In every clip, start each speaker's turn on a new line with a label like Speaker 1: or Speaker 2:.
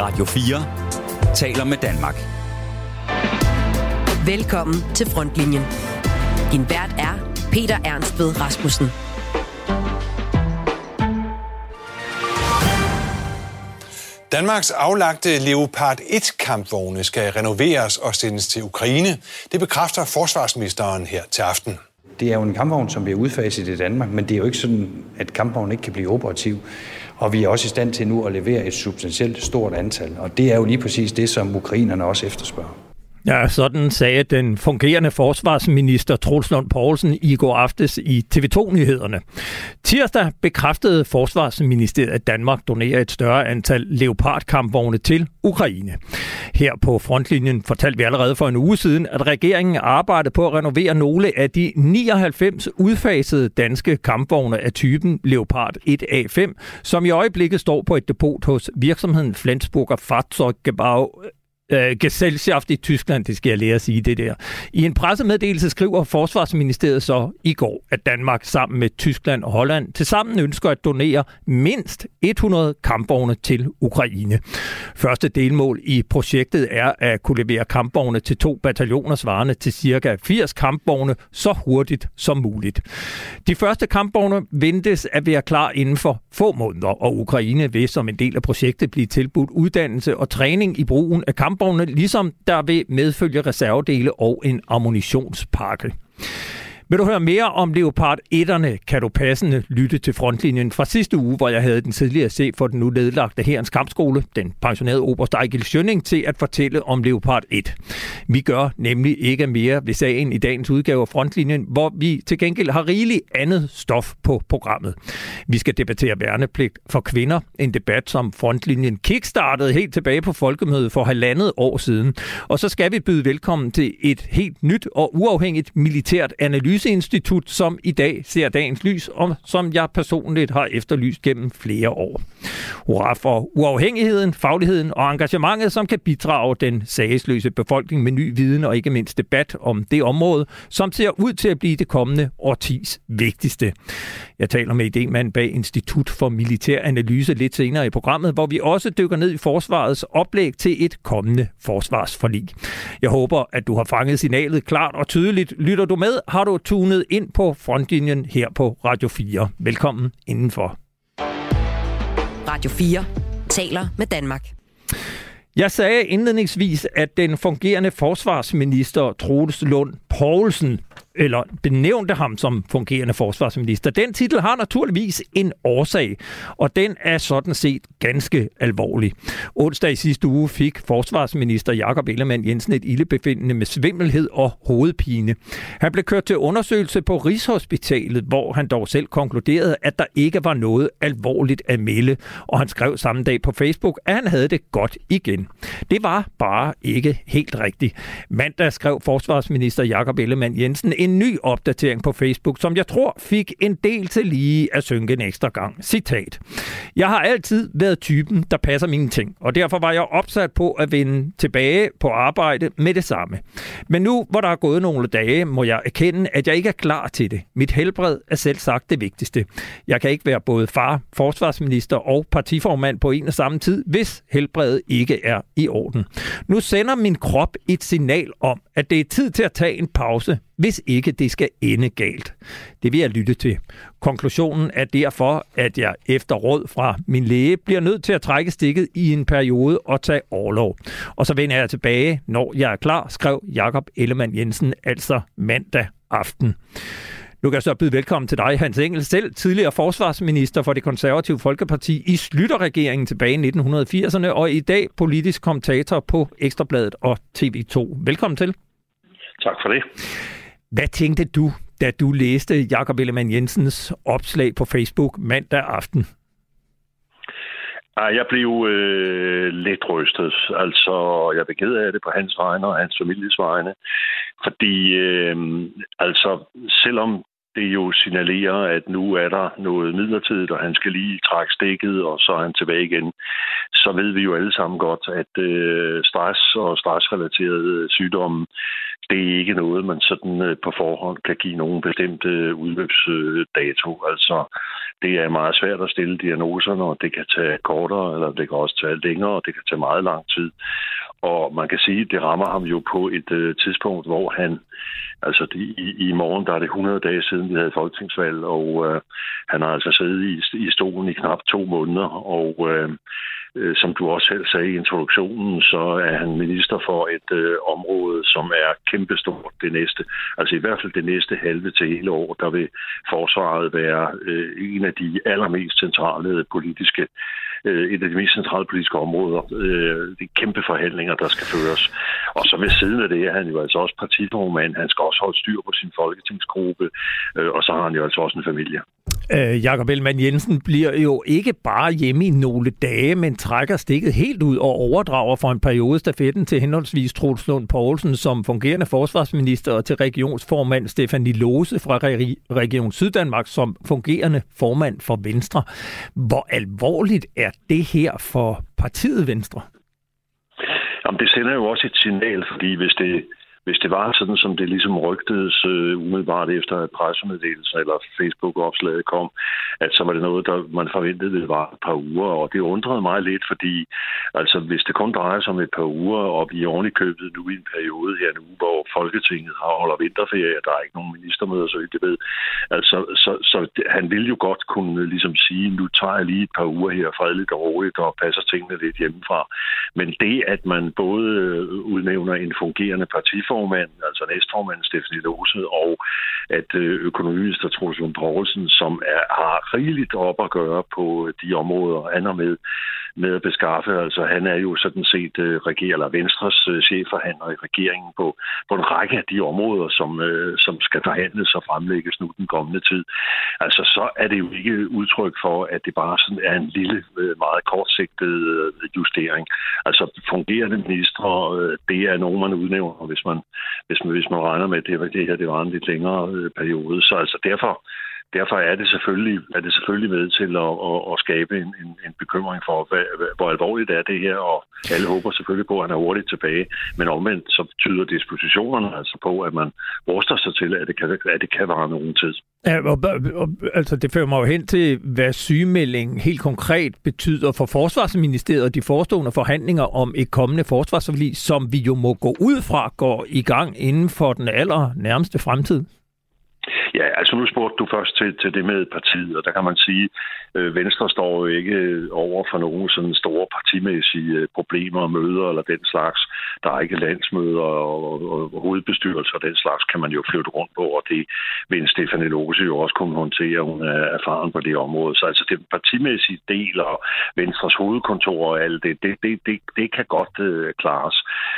Speaker 1: Radio 4 taler med Danmark.
Speaker 2: Velkommen til Frontlinjen. Din vært er Peter Ernst ved Rasmussen.
Speaker 3: Danmarks aflagte Leopard 1-kampvogne skal renoveres og sendes til Ukraine. Det bekræfter forsvarsministeren her til aften.
Speaker 4: Det er jo en kampvogn, som bliver udfaset i Danmark, men det er jo ikke sådan, at kampvognen ikke kan blive operativ. Og vi er også i stand til nu at levere et substantielt stort antal. Og det er jo lige præcis det, som ukrainerne også efterspørger.
Speaker 5: Ja, sådan sagde den fungerende forsvarsminister Troels Lund Poulsen i går aftes i TV2-nyhederne. Tirsdag bekræftede Forsvarsministeriet, at Danmark donerer et større antal Leopard-kampvogne til Ukraine. Her på frontlinjen fortalte vi allerede for en uge siden, at regeringen arbejdede på at renovere nogle af de 99 udfasede danske kampvogne af typen Leopard 1A5, som i øjeblikket står på et depot hos virksomheden Flensburger Fahrzeuggebau øh, Gesellschaft i Tyskland, det skal jeg lære at sige det der. I en pressemeddelelse skriver Forsvarsministeriet så i går, at Danmark sammen med Tyskland og Holland tilsammen ønsker at donere mindst 100 kampvogne til Ukraine. Første delmål i projektet er at kunne levere kampvogne til to bataljoner svarende til cirka 80 kampvogne så hurtigt som muligt. De første kampvogne ventes at være klar inden for få måneder, og Ukraine vil som en del af projektet blive tilbudt uddannelse og træning i brugen af kamp kampvogne, ligesom der vil medfølge reservedele og en ammunitionspakke. Vil du høre mere om Leopard 1'erne, kan du passende lytte til frontlinjen fra sidste uge, hvor jeg havde den tidligere se for den nu nedlagte Herrens Kampskole, den pensionerede oberst Ejgil Schønning, til at fortælle om Leopard 1. Vi gør nemlig ikke mere ved sagen i dagens udgave af frontlinjen, hvor vi til gengæld har rigeligt andet stof på programmet. Vi skal debattere værnepligt for kvinder, en debat, som frontlinjen kickstartede helt tilbage på folkemødet for halvandet år siden. Og så skal vi byde velkommen til et helt nyt og uafhængigt militært analyse Analyseinstitut, som i dag ser dagens lys, og som jeg personligt har efterlyst gennem flere år. Hurra for uafhængigheden, fagligheden og engagementet, som kan bidrage den sagsløse befolkning med ny viden og ikke mindst debat om det område, som ser ud til at blive det kommende årtis vigtigste. Jeg taler med idémand bag Institut for Militær Analyse lidt senere i programmet, hvor vi også dykker ned i forsvarets oplæg til et kommende forsvarsforlig. Jeg håber, at du har fanget signalet klart og tydeligt. Lytter du med, har du tunet ind på frontlinjen her på Radio 4. Velkommen indenfor.
Speaker 2: Radio 4 taler med Danmark.
Speaker 5: Jeg sagde indledningsvis, at den fungerende forsvarsminister Troels Lund Poulsen eller benævnte ham som fungerende forsvarsminister. Den titel har naturligvis en årsag, og den er sådan set ganske alvorlig. Onsdag i sidste uge fik forsvarsminister Jakob Ellemann Jensen et ildebefindende med svimmelhed og hovedpine. Han blev kørt til undersøgelse på Rigshospitalet, hvor han dog selv konkluderede, at der ikke var noget alvorligt at melde, og han skrev samme dag på Facebook, at han havde det godt igen. Det var bare ikke helt rigtigt. Mandag skrev forsvarsminister Jakob Ellemann Jensen en ny opdatering på Facebook, som jeg tror fik en del til lige at synke en ekstra gang. Citat. Jeg har altid været typen, der passer mine ting, og derfor var jeg opsat på at vende tilbage på arbejde med det samme. Men nu, hvor der er gået nogle dage, må jeg erkende, at jeg ikke er klar til det. Mit helbred er selv sagt det vigtigste. Jeg kan ikke være både far, forsvarsminister og partiformand på en og samme tid, hvis helbredet ikke er i orden. Nu sender min krop et signal om, at det er tid til at tage en pause, hvis ikke det skal ende galt. Det vil jeg lytte til. Konklusionen er derfor, at jeg efter råd fra min læge bliver nødt til at trække stikket i en periode og tage overlov. Og så vender jeg tilbage, når jeg er klar, skrev Jakob Ellemann Jensen altså mandag aften. Nu kan jeg så byde velkommen til dig, Hans Engel, selv tidligere forsvarsminister for det konservative Folkeparti i Slytterregeringen tilbage i 1980'erne, og i dag politisk kommentator på Ekstrabladet og TV2. Velkommen til.
Speaker 6: Tak for det.
Speaker 5: Hvad tænkte du, da du læste Jakob Ellemann Jensens opslag på Facebook mandag aften?
Speaker 6: Jeg blev øh, lidt rystet. Altså, jeg blev ked af det på hans vegne og hans families vegne. Fordi, øh, altså, selvom det jo signalerer, at nu er der noget midlertidigt, og han skal lige trække stikket, og så er han tilbage igen, så ved vi jo alle sammen godt, at øh, stress og stressrelaterede sygdomme, det er ikke noget, man sådan øh, på forhånd kan give nogen bestemte øh, udløbsdato. Altså, det er meget svært at stille diagnoserne, og det kan tage kortere, eller det kan også tage længere, og det kan tage meget lang tid. Og man kan sige, at det rammer ham jo på et øh, tidspunkt, hvor han, altså de, i, i morgen, der er det 100 dage siden, vi havde folketingsvalg, og øh, han har altså siddet i, i stolen i knap to måneder, og øh, Øh, som du også selv sagde i introduktionen, så er han minister for et øh, område, som er kæmpestort det næste. Altså i hvert fald det næste halve til hele år, der vil forsvaret være øh, en af de allermest centrale politiske øh, et af de mest centrale politiske områder. Øh, er kæmpe forhandlinger, der skal føres. Og så ved siden af det er han jo altså også partiformand. Han skal også holde styr på sin folketingsgruppe, øh, og så har han jo altså også en familie.
Speaker 5: Øh, Jakob Ellemann Jensen bliver jo ikke bare hjemme i nogle dage, men trækker stikket helt ud og overdrager for en periode stafetten til henholdsvis Troels Lund Poulsen som fungerende forsvarsminister og til regionsformand Stefanie Lose fra Region Syddanmark som fungerende formand for Venstre. Hvor alvorligt er det her for partiet Venstre?
Speaker 6: Jamen, det sender jo også et signal, fordi hvis det hvis det var sådan, som det ligesom rygtedes øh, umiddelbart efter at pressemeddelelsen eller Facebook-opslaget kom, at så var det noget, der man forventede, det var et par uger, og det undrede mig lidt, fordi altså, hvis det kun drejer sig om et par uger, og vi er ordentligt købet nu i en periode her nu, hvor Folketinget har holder vinterferie, og der er ikke nogen ministermøder, så det ved, altså, så, så han ville jo godt kunne ligesom sige, nu tager jeg lige et par uger her fredeligt og roligt og passer tingene lidt hjemmefra. Men det, at man både øh, udnævner en fungerende partiform, formand, altså næstformand Stefanie Lose, og at øh, økonomiminister Troels Lund Poulsen, som er, har rigeligt op at gøre på øh, de områder, han er med, med at beskaffe. Altså han er jo sådan set øh, regerer, eller Venstres øh, chefforhandler i regeringen på, på en række af de områder, som, øh, som skal forhandles og fremlægges nu den kommende tid. Altså så er det jo ikke udtryk for, at det bare sådan er en lille, øh, meget kortsigtet øh, justering. Altså fungerende ministre, øh, det er nogen, man udnævner, hvis man, hvis man, hvis man regner med, at det, det her det var en lidt længere øh, periode. Så altså derfor derfor er det selvfølgelig, er det selvfølgelig med til at, at, at skabe en, en, en bekymring for, hvad, hvor alvorligt er det her, og alle håber selvfølgelig på, at han er hurtigt tilbage. Men omvendt så tyder dispositionerne altså på, at man ruster sig til, at det kan, at det kan vare nogen tid.
Speaker 5: Ja, og, og, altså det fører mig jo hen til, hvad sygemeldingen helt konkret betyder for Forsvarsministeriet og de forestående forhandlinger om et kommende forsvarsforlig, som vi jo må gå ud fra går i gang inden for den aller nærmeste fremtid.
Speaker 6: Ja, altså nu spurgte du først til, til det med partiet, og der kan man sige, øh, Venstre står jo ikke øh, over for nogen sådan store partimæssige øh, problemer og møder eller den slags. Der er ikke landsmøder og, og, og hovedbestyrelser og den slags kan man jo flytte rundt på, og det vil Stefanie Lose jo også kunne håndtere. Hun er erfaren på det område. Så altså det partimæssige del og Venstres hovedkontor og alt det, det, det, det, det kan godt øh, klares.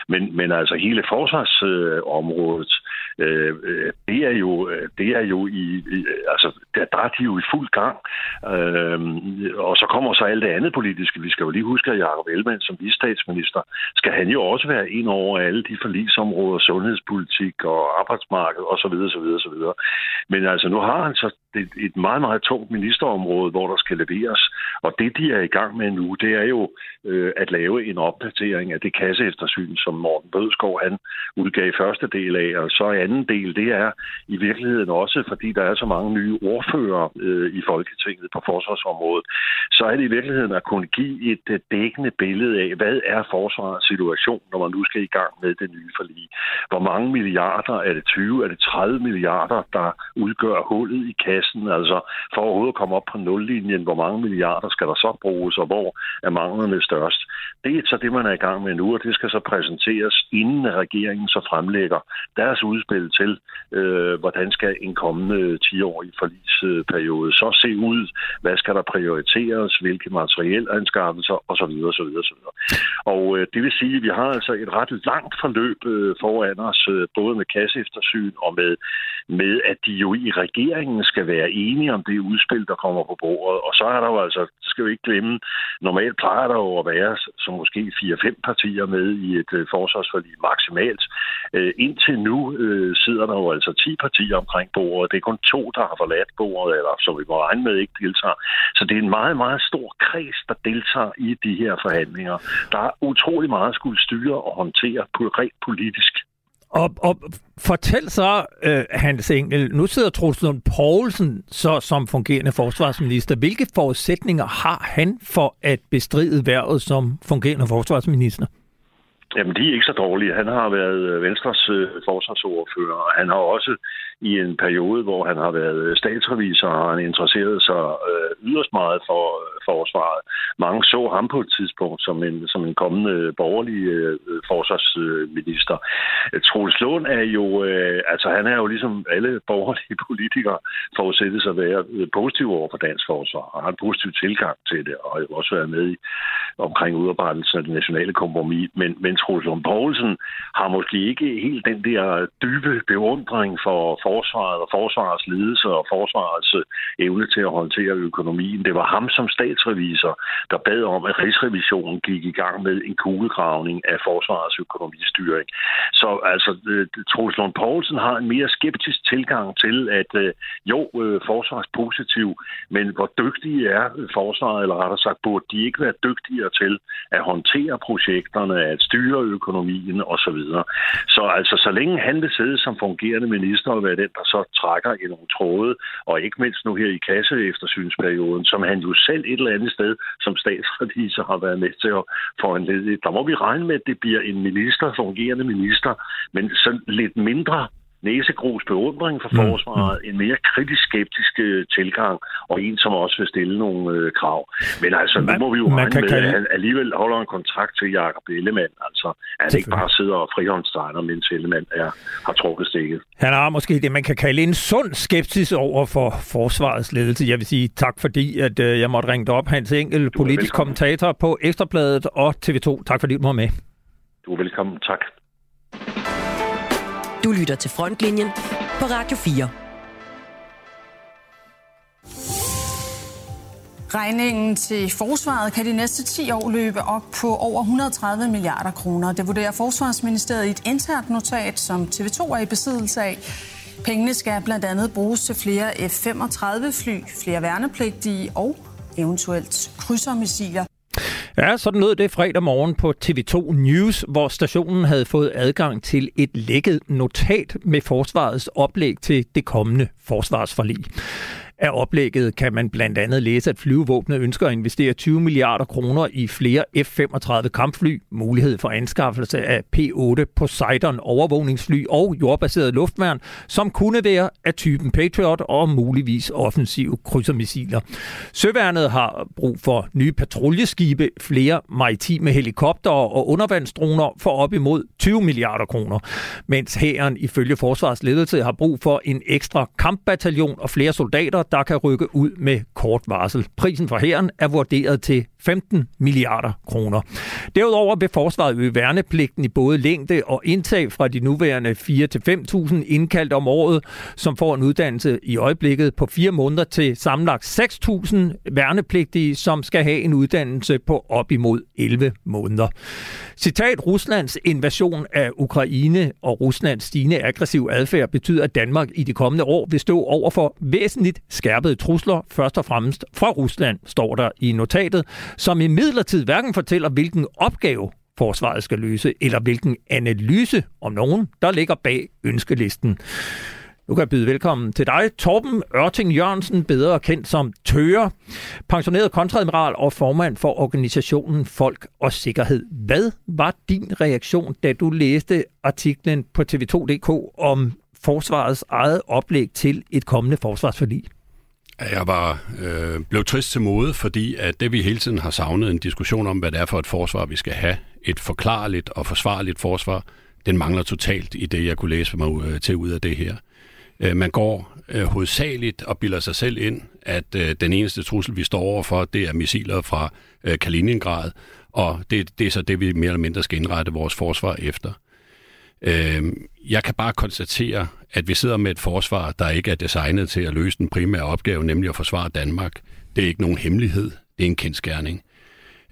Speaker 6: Men, men altså hele forsvarsområdet, øh, Øh, øh, det er jo, øh, det er jo i, i altså der, der er de jo i fuld gang. Øh, og så kommer så alt det andet politiske. Vi skal jo lige huske, at Jacob Ellemann som vistatsminister, skal han jo også være ind over alle de forlisområder, sundhedspolitik og arbejdsmarked osv. osv., osv. Men altså nu har han så et, et meget, meget tungt ministerområde, hvor der skal leveres. Og det, de er i gang med nu, det er jo øh, at lave en opdatering af det kasseeftersyn, som Morten Bødskov han udgav første del af. Og så anden del, det er i virkeligheden også, fordi der er så mange nye ordfører øh, i Folketinget på forsvarsområdet, så er det i virkeligheden at kunne give et øh, dækkende billede af, hvad er forsvarets situation, når man nu skal i gang med det nye forlig. Hvor mange milliarder, er det 20, er det 30 milliarder, der udgør hullet i kassen kassen, altså for overhovedet at komme op på nullinjen, hvor mange milliarder skal der så bruges, og hvor er manglerne størst. Det er så det, man er i gang med nu, og det skal så præsenteres, inden regeringen så fremlægger deres udspil til, øh, hvordan skal en kommende 10-årig forlisperiode så se ud, hvad skal der prioriteres, hvilke materielanskaffelser? Og så videre. Og øh, det vil sige, at vi har altså et ret langt forløb øh, foran os, øh, både med kasseeftersyn og med med, at de jo i regeringen skal være enige om det udspil, der kommer på bordet. Og så er der jo altså, skal vi ikke glemme, normalt plejer der jo at være som måske 4-5 partier med i et øh, forsvarsforlig maksimalt. Øh, indtil nu øh, sidder der jo altså 10 partier omkring bordet. Det er kun to, der har forladt bordet, eller som vi må regne med ikke deltager. Så det er en meget, meget stor kreds, der deltager i de her forhandlinger. Der er utrolig meget skulle styre og håndtere rent politisk.
Speaker 5: Og, og fortæl så, øh, Hans Engel, nu sidder Troels Lund Poulsen så som fungerende forsvarsminister. Hvilke forudsætninger har han for at bestride værvet som fungerende forsvarsminister?
Speaker 6: Jamen, de er ikke så dårlige. Han har været øh, Venstres øh, forsvarsordfører, og han har også i en periode, hvor han har været øh, statsrevisor, har han interesseret sig øh, yderst meget for øh, forsvaret. Mange så ham på et tidspunkt som en, som en kommende borgerlig øh, forsvarsminister. Troels Lund er jo, øh, altså han er jo ligesom alle borgerlige politikere forudsættes at være positiv over for dansk forsvar, og har en positiv tilgang til det, og har også været med i omkring udarbejdelsen af det nationale kompromis. Men, men Troels Lund Poulsen har måske ikke helt den der dybe beundring for, forsvaret og forsvarets ledelse og forsvarets øh, evne til at håndtere økonomien. Det var ham som statsrevisor, der bad om, at Rigsrevisionen gik i gang med en kuglegravning af forsvarets økonomistyring. Så altså, øh, Troels Lund Poulsen har en mere skeptisk tilgang til, at øh, jo, øh, forsvarspositiv, men hvor dygtige er forsvaret, eller rettere sagt, burde de ikke være dygtigere til at håndtere projekterne, at styre økonomien osv. Så altså, så længe han vil sidde som fungerende minister og være den, der så trækker i nogle tråde, og ikke mindst nu her i kasse eftersynsperioden, som han jo selv et eller andet sted som statsrevisor har været med til at foranlede. Der må vi regne med, at det bliver en minister, fungerende minister, men så lidt mindre næsegrus beundring for mm, forsvaret, mm. en mere kritisk skeptisk øh, tilgang, og en, som også vil stille nogle øh, krav. Men altså, man, nu må vi jo regne med, kalde... at han alligevel holder en kontrakt til Jakob Ellemann. Altså, at han ikke bare sidder og frihåndstegner, mens Ellemann er, har trukket stikket.
Speaker 5: Han har måske det, man kan kalde en sund skepsis over for forsvarets ledelse. Jeg vil sige tak, fordi at, øh, jeg måtte ringe dig op, Hans Enkel, politisk kommentator på Ekstrabladet og TV2. Tak fordi du var med.
Speaker 6: Du er velkommen. Tak.
Speaker 2: Du lytter til Frontlinjen på Radio 4.
Speaker 7: Regningen til forsvaret kan de næste 10 år løbe op på over 130 milliarder kroner. Det vurderer Forsvarsministeriet i et internt notat, som TV2 er i besiddelse af. Pengene skal blandt andet bruges til flere F-35-fly, flere værnepligtige og eventuelt krydsermissiler.
Speaker 5: Ja, sådan lød det fredag morgen på TV2 News, hvor stationen havde fået adgang til et lækket notat med forsvarets oplæg til det kommende forsvarsforlig. Af oplægget kan man blandt andet læse, at flyvevåbnet ønsker at investere 20 milliarder kroner i flere F-35 kampfly, mulighed for anskaffelse af P-8 Poseidon overvågningsfly og jordbaseret luftværn, som kunne være af typen Patriot og muligvis offensive krydsermissiler. Søværnet har brug for nye patruljeskibe, flere maritime helikoptere og undervandsdroner for op imod 20 milliarder kroner, mens hæren ifølge forsvarsledelse har brug for en ekstra kampbataljon og flere soldater, der kan rykke ud med kort varsel. Prisen for herren er vurderet til 15 milliarder kroner. Derudover vil forsvaret øge værnepligten i både længde og indtag fra de nuværende 4 til 5.000 indkaldt om året, som får en uddannelse i øjeblikket på fire måneder til sammenlagt 6.000 værnepligtige, som skal have en uddannelse på op imod 11 måneder. Citat, Ruslands invasion af Ukraine og Ruslands stigende aggressiv adfærd betyder, at Danmark i de kommende år vil stå over for væsentligt skærpede trusler, først og fremmest fra Rusland, står der i notatet, som i midlertid hverken fortæller, hvilken opgave forsvaret skal løse, eller hvilken analyse om nogen, der ligger bag ønskelisten. Nu kan jeg byde velkommen til dig, Torben Ørting Jørgensen, bedre kendt som Tøre, pensioneret kontradmiral og formand for organisationen Folk og Sikkerhed. Hvad var din reaktion, da du læste artiklen på tv2.dk om forsvarets eget oplæg til et kommende forsvarsforlig?
Speaker 8: Jeg var øh, blev trist til mode, fordi at det vi hele tiden har savnet en diskussion om, hvad det er for et forsvar, vi skal have, et forklarligt og forsvarligt forsvar, den mangler totalt i det, jeg kunne læse mig øh, til ud af det her. Øh, man går øh, hovedsageligt og bilder sig selv ind, at øh, den eneste trussel, vi står overfor, det er missiler fra øh, Kaliningrad, og det, det er så det, vi mere eller mindre skal indrette vores forsvar efter. Øh, jeg kan bare konstatere, at vi sidder med et forsvar, der ikke er designet til at løse den primære opgave, nemlig at forsvare Danmark. Det er ikke nogen hemmelighed, det er en kendskærning.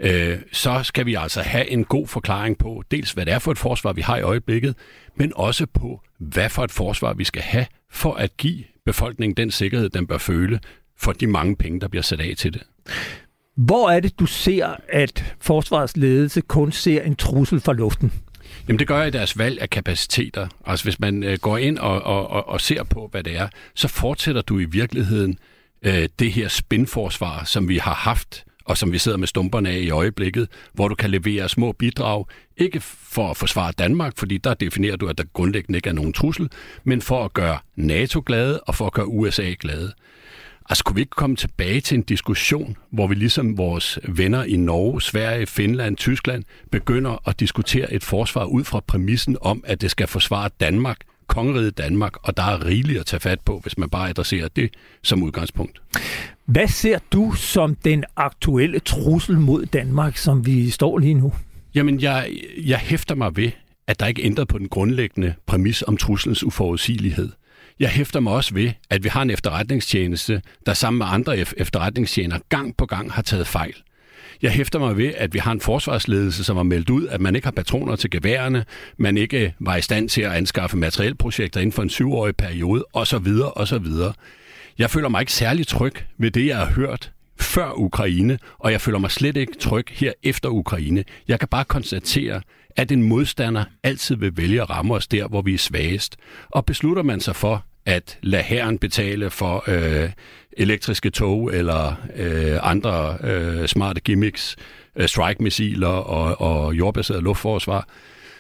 Speaker 8: Øh, så skal vi altså have en god forklaring på, dels hvad det er for et forsvar, vi har i øjeblikket, men også på, hvad for et forsvar vi skal have for at give befolkningen den sikkerhed, den bør føle for de mange penge, der bliver sat af til det.
Speaker 5: Hvor er det, du ser, at forsvarets ledelse kun ser en trussel fra luften?
Speaker 8: Jamen det gør jeg i deres valg af kapaciteter. Altså hvis man øh, går ind og, og, og, og ser på, hvad det er, så fortsætter du i virkeligheden øh, det her spinforsvar, som vi har haft og som vi sidder med stumperne af i øjeblikket, hvor du kan levere små bidrag, ikke for at forsvare Danmark, fordi der definerer du, at der grundlæggende ikke er nogen trussel, men for at gøre NATO glade og for at gøre USA glade. Altså, kunne vi ikke komme tilbage til en diskussion, hvor vi ligesom vores venner i Norge, Sverige, Finland, Tyskland begynder at diskutere et forsvar ud fra præmissen om, at det skal forsvare Danmark, kongeriget Danmark, og der er rigeligt at tage fat på, hvis man bare adresserer det som udgangspunkt.
Speaker 5: Hvad ser du som den aktuelle trussel mod Danmark, som vi står lige nu?
Speaker 8: Jamen, jeg, jeg hæfter mig ved, at der ikke ændret på den grundlæggende præmis om truslens uforudsigelighed. Jeg hæfter mig også ved, at vi har en efterretningstjeneste, der sammen med andre efterretningstjener gang på gang har taget fejl. Jeg hæfter mig ved, at vi har en forsvarsledelse, som har meldt ud, at man ikke har patroner til geværerne, man ikke var i stand til at anskaffe materielprojekter inden for en syvårig periode, osv. osv. Jeg føler mig ikke særlig tryg ved det, jeg har hørt før Ukraine, og jeg føler mig slet ikke tryg her efter Ukraine. Jeg kan bare konstatere, at en modstander altid vil vælge at ramme os der, hvor vi er svagest. Og beslutter man sig for at lade herren betale for øh, elektriske tog eller øh, andre øh, smarte gimmicks, øh, strike-missiler og, og jordbaseret luftforsvar,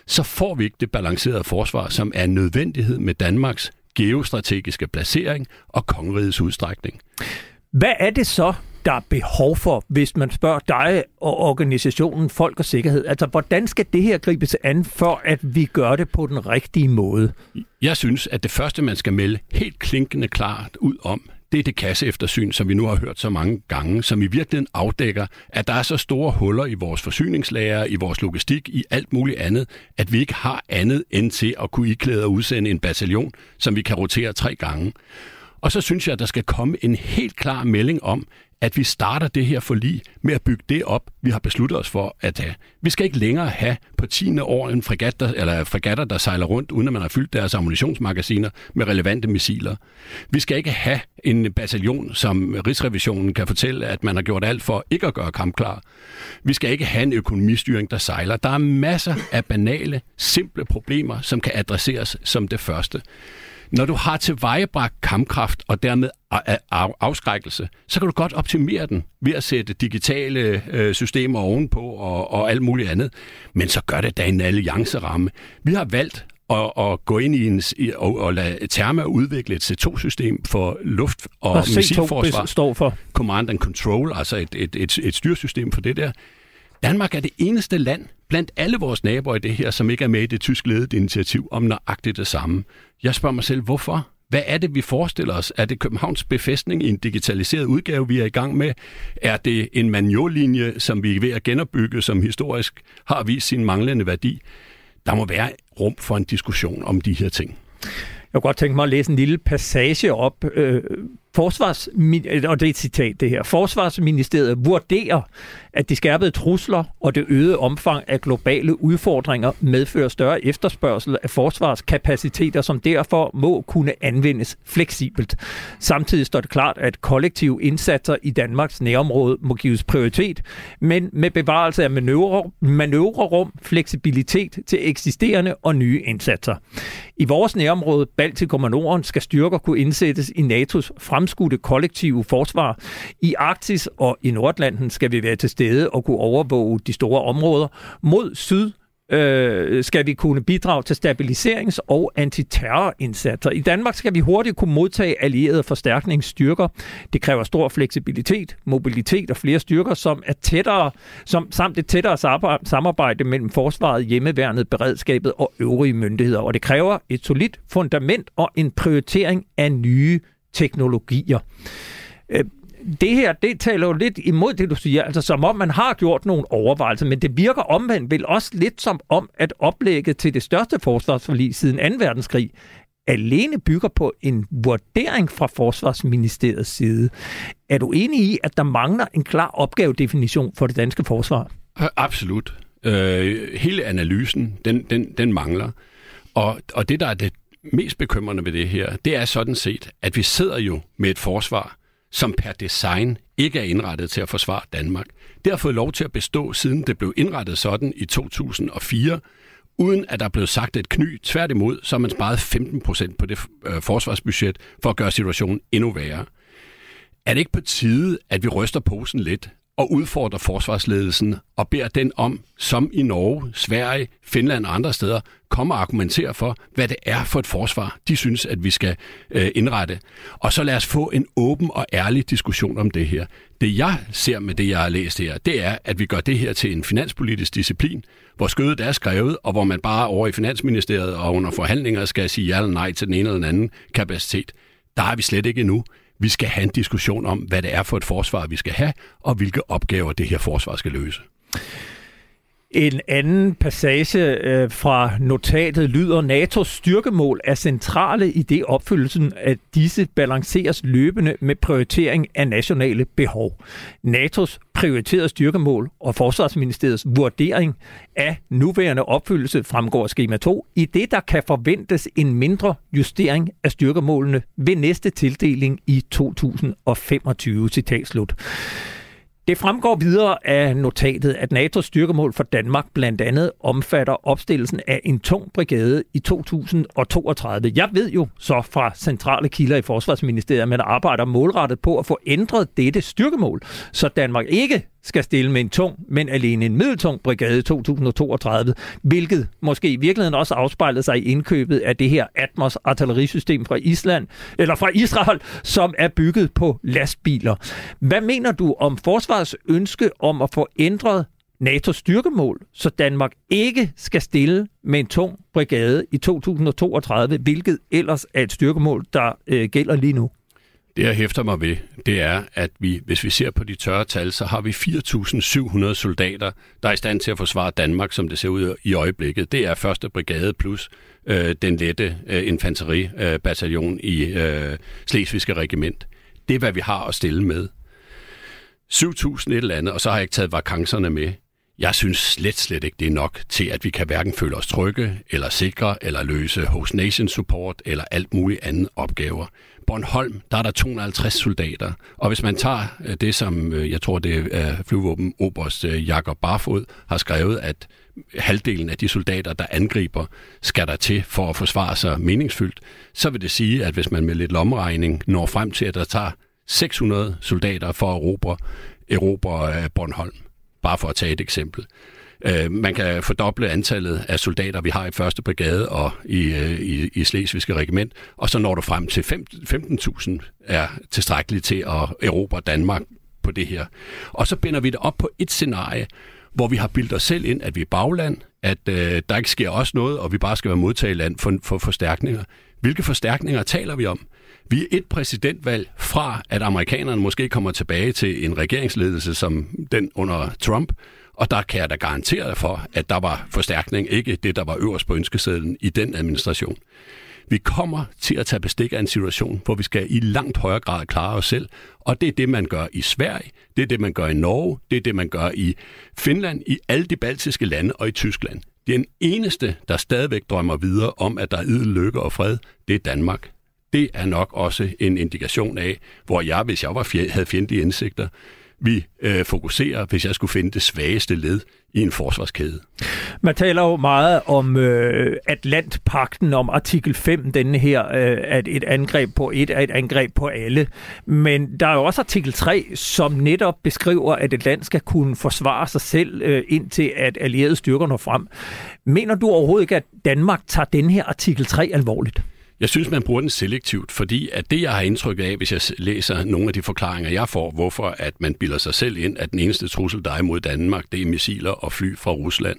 Speaker 8: så får vi ikke det balancerede forsvar, som er en nødvendighed med Danmarks geostrategiske placering og kongerigets udstrækning.
Speaker 5: Hvad er det så, der er behov for, hvis man spørger dig og organisationen Folk og Sikkerhed? Altså, hvordan skal det her gribes an, for at vi gør det på den rigtige måde?
Speaker 8: Jeg synes, at det første, man skal melde helt klinkende klart ud om, det er det kasseeftersyn, som vi nu har hørt så mange gange, som i virkeligheden afdækker, at der er så store huller i vores forsyningslager, i vores logistik, i alt muligt andet, at vi ikke har andet end til at kunne iklæde og udsende en bataljon, som vi kan rotere tre gange. Og så synes jeg, at der skal komme en helt klar melding om, at vi starter det her forlig med at bygge det op, vi har besluttet os for at have. Vi skal ikke længere have på 10. år en fregat, der, eller fregatter, der sejler rundt, uden at man har fyldt deres ammunitionsmagasiner med relevante missiler. Vi skal ikke have en bataljon, som Rigsrevisionen kan fortælle, at man har gjort alt for ikke at gøre kampklar. Vi skal ikke have en økonomistyring, der sejler. Der er masser af banale, simple problemer, som kan adresseres som det første. Når du har tilvejebragt kampkraft og dermed afskrækkelse, så kan du godt optimere den ved at sætte digitale øh, systemer ovenpå og, og alt muligt andet. Men så gør det da en allianceramme. Vi har valgt at, at gå ind i en, og, og lade Therma udvikle et C2-system for luft- og, og missilforsvar.
Speaker 5: står for?
Speaker 8: Command and Control, altså et, et, et, et styrsystem for det der. Danmark er det eneste land blandt alle vores naboer i det her, som ikke er med i det tysk ledede initiativ om nøjagtigt det samme. Jeg spørger mig selv, hvorfor? Hvad er det, vi forestiller os? Er det Københavns befæstning i en digitaliseret udgave, vi er i gang med? Er det en manjolinje, som vi er ved at genopbygge, som historisk har vist sin manglende værdi? Der må være rum for en diskussion om de her ting.
Speaker 5: Jeg kunne godt tænke mig at læse en lille passage op. Øh, Forsvars, og det er et citat det her. Forsvarsministeriet vurderer, at de skærpede trusler og det øgede omfang af globale udfordringer medfører større efterspørgsel af forsvarskapaciteter, som derfor må kunne anvendes fleksibelt. Samtidig står det klart, at kollektive indsatser i Danmarks nærområde må gives prioritet, men med bevarelse af manøvrerum, fleksibilitet til eksisterende og nye indsatser. I vores nærområde, Baltikum og Norden, skal styrker kunne indsættes i NATO's fremskudte kollektive forsvar. I Arktis og i Nordlanden skal vi være til stede og kunne overvåge de store områder. Mod syd øh, skal vi kunne bidrage til stabiliserings- og antiterrorindsatser. I Danmark skal vi hurtigt kunne modtage allierede forstærkningsstyrker. Det kræver stor fleksibilitet, mobilitet og flere styrker, som er tættere, som, samt et tættere samarbejde mellem forsvaret, hjemmeværnet, beredskabet og øvrige myndigheder. Og det kræver et solidt fundament og en prioritering af nye teknologier. Øh, det her, det taler jo lidt imod det, du siger, altså som om man har gjort nogle overvejelser, men det virker omvendt vel også lidt som om, at oplægget til det største forsvarsforlig siden 2. verdenskrig alene bygger på en vurdering fra Forsvarsministeriets side. Er du enig i, at der mangler en klar opgavedefinition for det danske forsvar?
Speaker 8: Absolut. Øh, hele analysen, den, den, den mangler. Og, og det, der er det mest bekymrende ved det her, det er sådan set, at vi sidder jo med et forsvar, som per design ikke er indrettet til at forsvare Danmark. Det har fået lov til at bestå, siden det blev indrettet sådan i 2004, uden at der er blevet sagt et kny. Tværtimod, så har man sparet 15 procent på det øh, forsvarsbudget for at gøre situationen endnu værre. Er det ikke på tide, at vi ryster posen lidt og udfordrer forsvarsledelsen og beder den om, som i Norge, Sverige, Finland og andre steder, kommer og argumentere for, hvad det er for et forsvar, de synes, at vi skal øh, indrette. Og så lad os få en åben og ærlig diskussion om det her. Det jeg ser med det, jeg har læst her, det er, at vi gør det her til en finanspolitisk disciplin, hvor skødet er skrevet, og hvor man bare over i Finansministeriet og under forhandlinger skal sige ja eller nej til den ene eller den anden kapacitet. Der er vi slet ikke endnu. Vi skal have en diskussion om, hvad det er for et forsvar, vi skal have, og hvilke opgaver det her forsvar skal løse.
Speaker 5: En anden passage øh, fra notatet lyder, NATO's styrkemål er centrale i det opfyldelsen, at disse balanceres løbende med prioritering af nationale behov. NATO's prioriterede styrkemål og Forsvarsministeriets vurdering af nuværende opfyldelse fremgår af skema 2, i det der kan forventes en mindre justering af styrkemålene ved næste tildeling i 2025. Citat slut. Det fremgår videre af notatet, at NATO's styrkemål for Danmark blandt andet omfatter opstillelsen af en tung brigade i 2032. Jeg ved jo så fra centrale kilder i Forsvarsministeriet, at man arbejder målrettet på at få ændret dette styrkemål, så Danmark ikke skal stille med en tung, men alene en middeltung brigade i 2032, hvilket måske i virkeligheden også afspejlede sig i indkøbet af det her Atmos artillerisystem fra Island, eller fra Israel, som er bygget på lastbiler. Hvad mener du om forsvars ønske om at få ændret NATO's styrkemål, så Danmark ikke skal stille med en tung brigade i 2032, hvilket ellers er et styrkemål, der øh, gælder lige nu?
Speaker 8: Det, jeg hæfter mig ved, det er, at vi, hvis vi ser på de tørre tal, så har vi 4.700 soldater, der er i stand til at forsvare Danmark, som det ser ud i øjeblikket. Det er første brigade plus øh, den lette øh, infanteribataljon øh, i øh, Slesvigske regiment. Det er, hvad vi har at stille med. 7.000 et eller andet, og så har jeg ikke taget vakancerne med. Jeg synes slet, slet ikke, det er nok til, at vi kan hverken føle os trygge, eller sikre, eller løse host nation support, eller alt muligt andet opgaver. Bornholm, der er der 250 soldater, og hvis man tager øh, det, som øh, jeg tror, det er flyvåben Oberst øh, Jakob Barfod har skrevet, at halvdelen af de soldater, der angriber, skal der til for at forsvare sig meningsfyldt, så vil det sige, at hvis man med lidt lommeregning når frem til, at der tager 600 soldater for at erobre, erobre Bornholm, bare for at tage et eksempel. Øh, man kan fordoble antallet af soldater, vi har i første brigade og i, øh, i, i Slesvigske regiment, og så når du frem til 15.000 er tilstrækkeligt til at erobre Danmark på det her. Og så binder vi det op på et scenarie, hvor vi har bildt os selv ind, at vi er bagland, at øh, der ikke sker også noget, og vi bare skal være modtageland for, for forstærkninger. Hvilke forstærkninger taler vi om? Vi er et præsidentvalg fra, at amerikanerne måske kommer tilbage til en regeringsledelse som den under Trump, og der kan jeg da garantere for, at der var forstærkning, ikke det, der var øverst på ønskesedlen i den administration. Vi kommer til at tage bestik af en situation, hvor vi skal i langt højere grad klare os selv, og det er det, man gør i Sverige, det er det, man gør i Norge, det er det, man gør i Finland, i alle de baltiske lande og i Tyskland. Den eneste, der stadigvæk drømmer videre om, at der er idel lykke og fred, det er Danmark. Det er nok også en indikation af, hvor jeg, hvis jeg var fjend, havde fjendtlige indsigter, vi øh, fokuserer, hvis jeg skulle finde det svageste led i en forsvarskæde.
Speaker 5: Man taler jo meget om øh, Atlantpakten, om artikel 5, denne her, øh, at et angreb på et er et angreb på alle. Men der er jo også artikel 3, som netop beskriver, at et land skal kunne forsvare sig selv, øh, indtil at allierede styrker når frem. Mener du overhovedet ikke, at Danmark tager den her artikel 3 alvorligt?
Speaker 8: Jeg synes, man bruger den selektivt, fordi at det, jeg har indtryk af, hvis jeg læser nogle af de forklaringer, jeg får, hvorfor at man bilder sig selv ind, at den eneste trussel, der er imod Danmark, det er missiler og fly fra Rusland,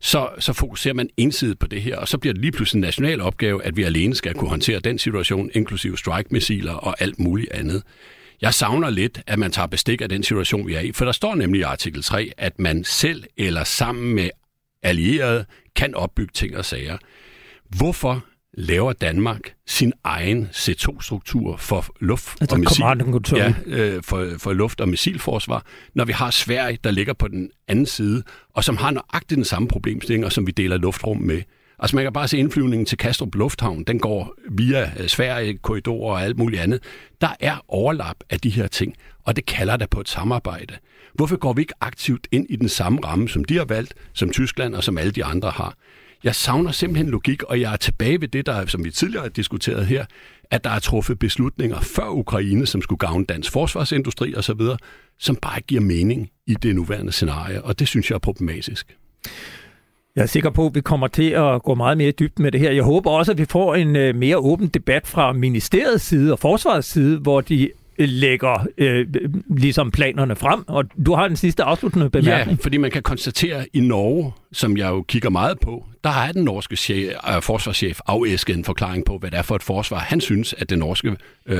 Speaker 8: så, så fokuserer man ensidigt på det her, og så bliver det lige pludselig en national opgave, at vi alene skal kunne håndtere den situation, inklusive strike-missiler og alt muligt andet. Jeg savner lidt, at man tager bestik af den situation, vi er i, for der står nemlig i artikel 3, at man selv eller sammen med allierede kan opbygge ting og sager. Hvorfor laver Danmark sin egen C2-struktur for luft
Speaker 5: altså
Speaker 8: og missil, ja, øh, for, for luft- og missilforsvar, når vi har Sverige, der ligger på den anden side, og som har nøjagtigt den samme problemstilling, og som vi deler luftrum med. Altså man kan bare se indflyvningen til Kastrup Lufthavn, den går via øh, Sverige, korridorer og alt muligt andet. Der er overlap af de her ting, og det kalder der på et samarbejde. Hvorfor går vi ikke aktivt ind i den samme ramme, som de har valgt, som Tyskland og som alle de andre har? Jeg savner simpelthen logik, og jeg er tilbage ved det, der, som vi tidligere har diskuteret her, at der er truffet beslutninger før Ukraine, som skulle gavne dansk forsvarsindustri osv., som bare giver mening i det nuværende scenarie, og det synes jeg er problematisk.
Speaker 5: Jeg er sikker på, at vi kommer til at gå meget mere dybt med det her. Jeg håber også, at vi får en øh, mere åben debat fra ministeriets side og forsvarets side, hvor de lægger øh, ligesom planerne frem. Og du har den sidste afsluttende bemærkning.
Speaker 8: Ja, fordi man kan konstatere i Norge, som jeg jo kigger meget på, der har den norske chef, øh, forsvarschef afæsket en forklaring på, hvad det er for et forsvar, han synes, at det norske, øh,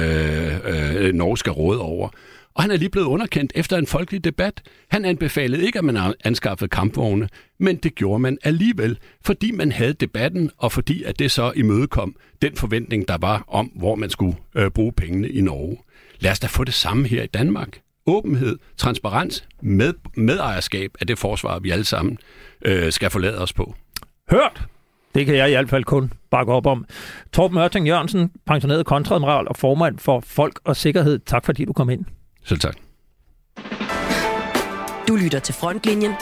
Speaker 8: øh, Norge skal råde over. Og han er lige blevet underkendt efter en folkelig debat. Han anbefalede ikke, at man anskaffede kampvogne, men det gjorde man alligevel, fordi man havde debatten, og fordi at det så imødekom den forventning, der var om, hvor man skulle øh, bruge pengene i Norge. Lad os da få det samme her i Danmark. Åbenhed, transparens, med, medejerskab af det forsvar, vi alle sammen øh, skal forlade os på.
Speaker 5: Hørt! Det kan jeg i hvert fald kun bakke op om. Torben Ørting Jørgensen, pensioneret kontradmiral og formand for Folk og Sikkerhed. Tak fordi du kom ind.
Speaker 8: Selv tak.
Speaker 2: Du lytter til Frontlinjen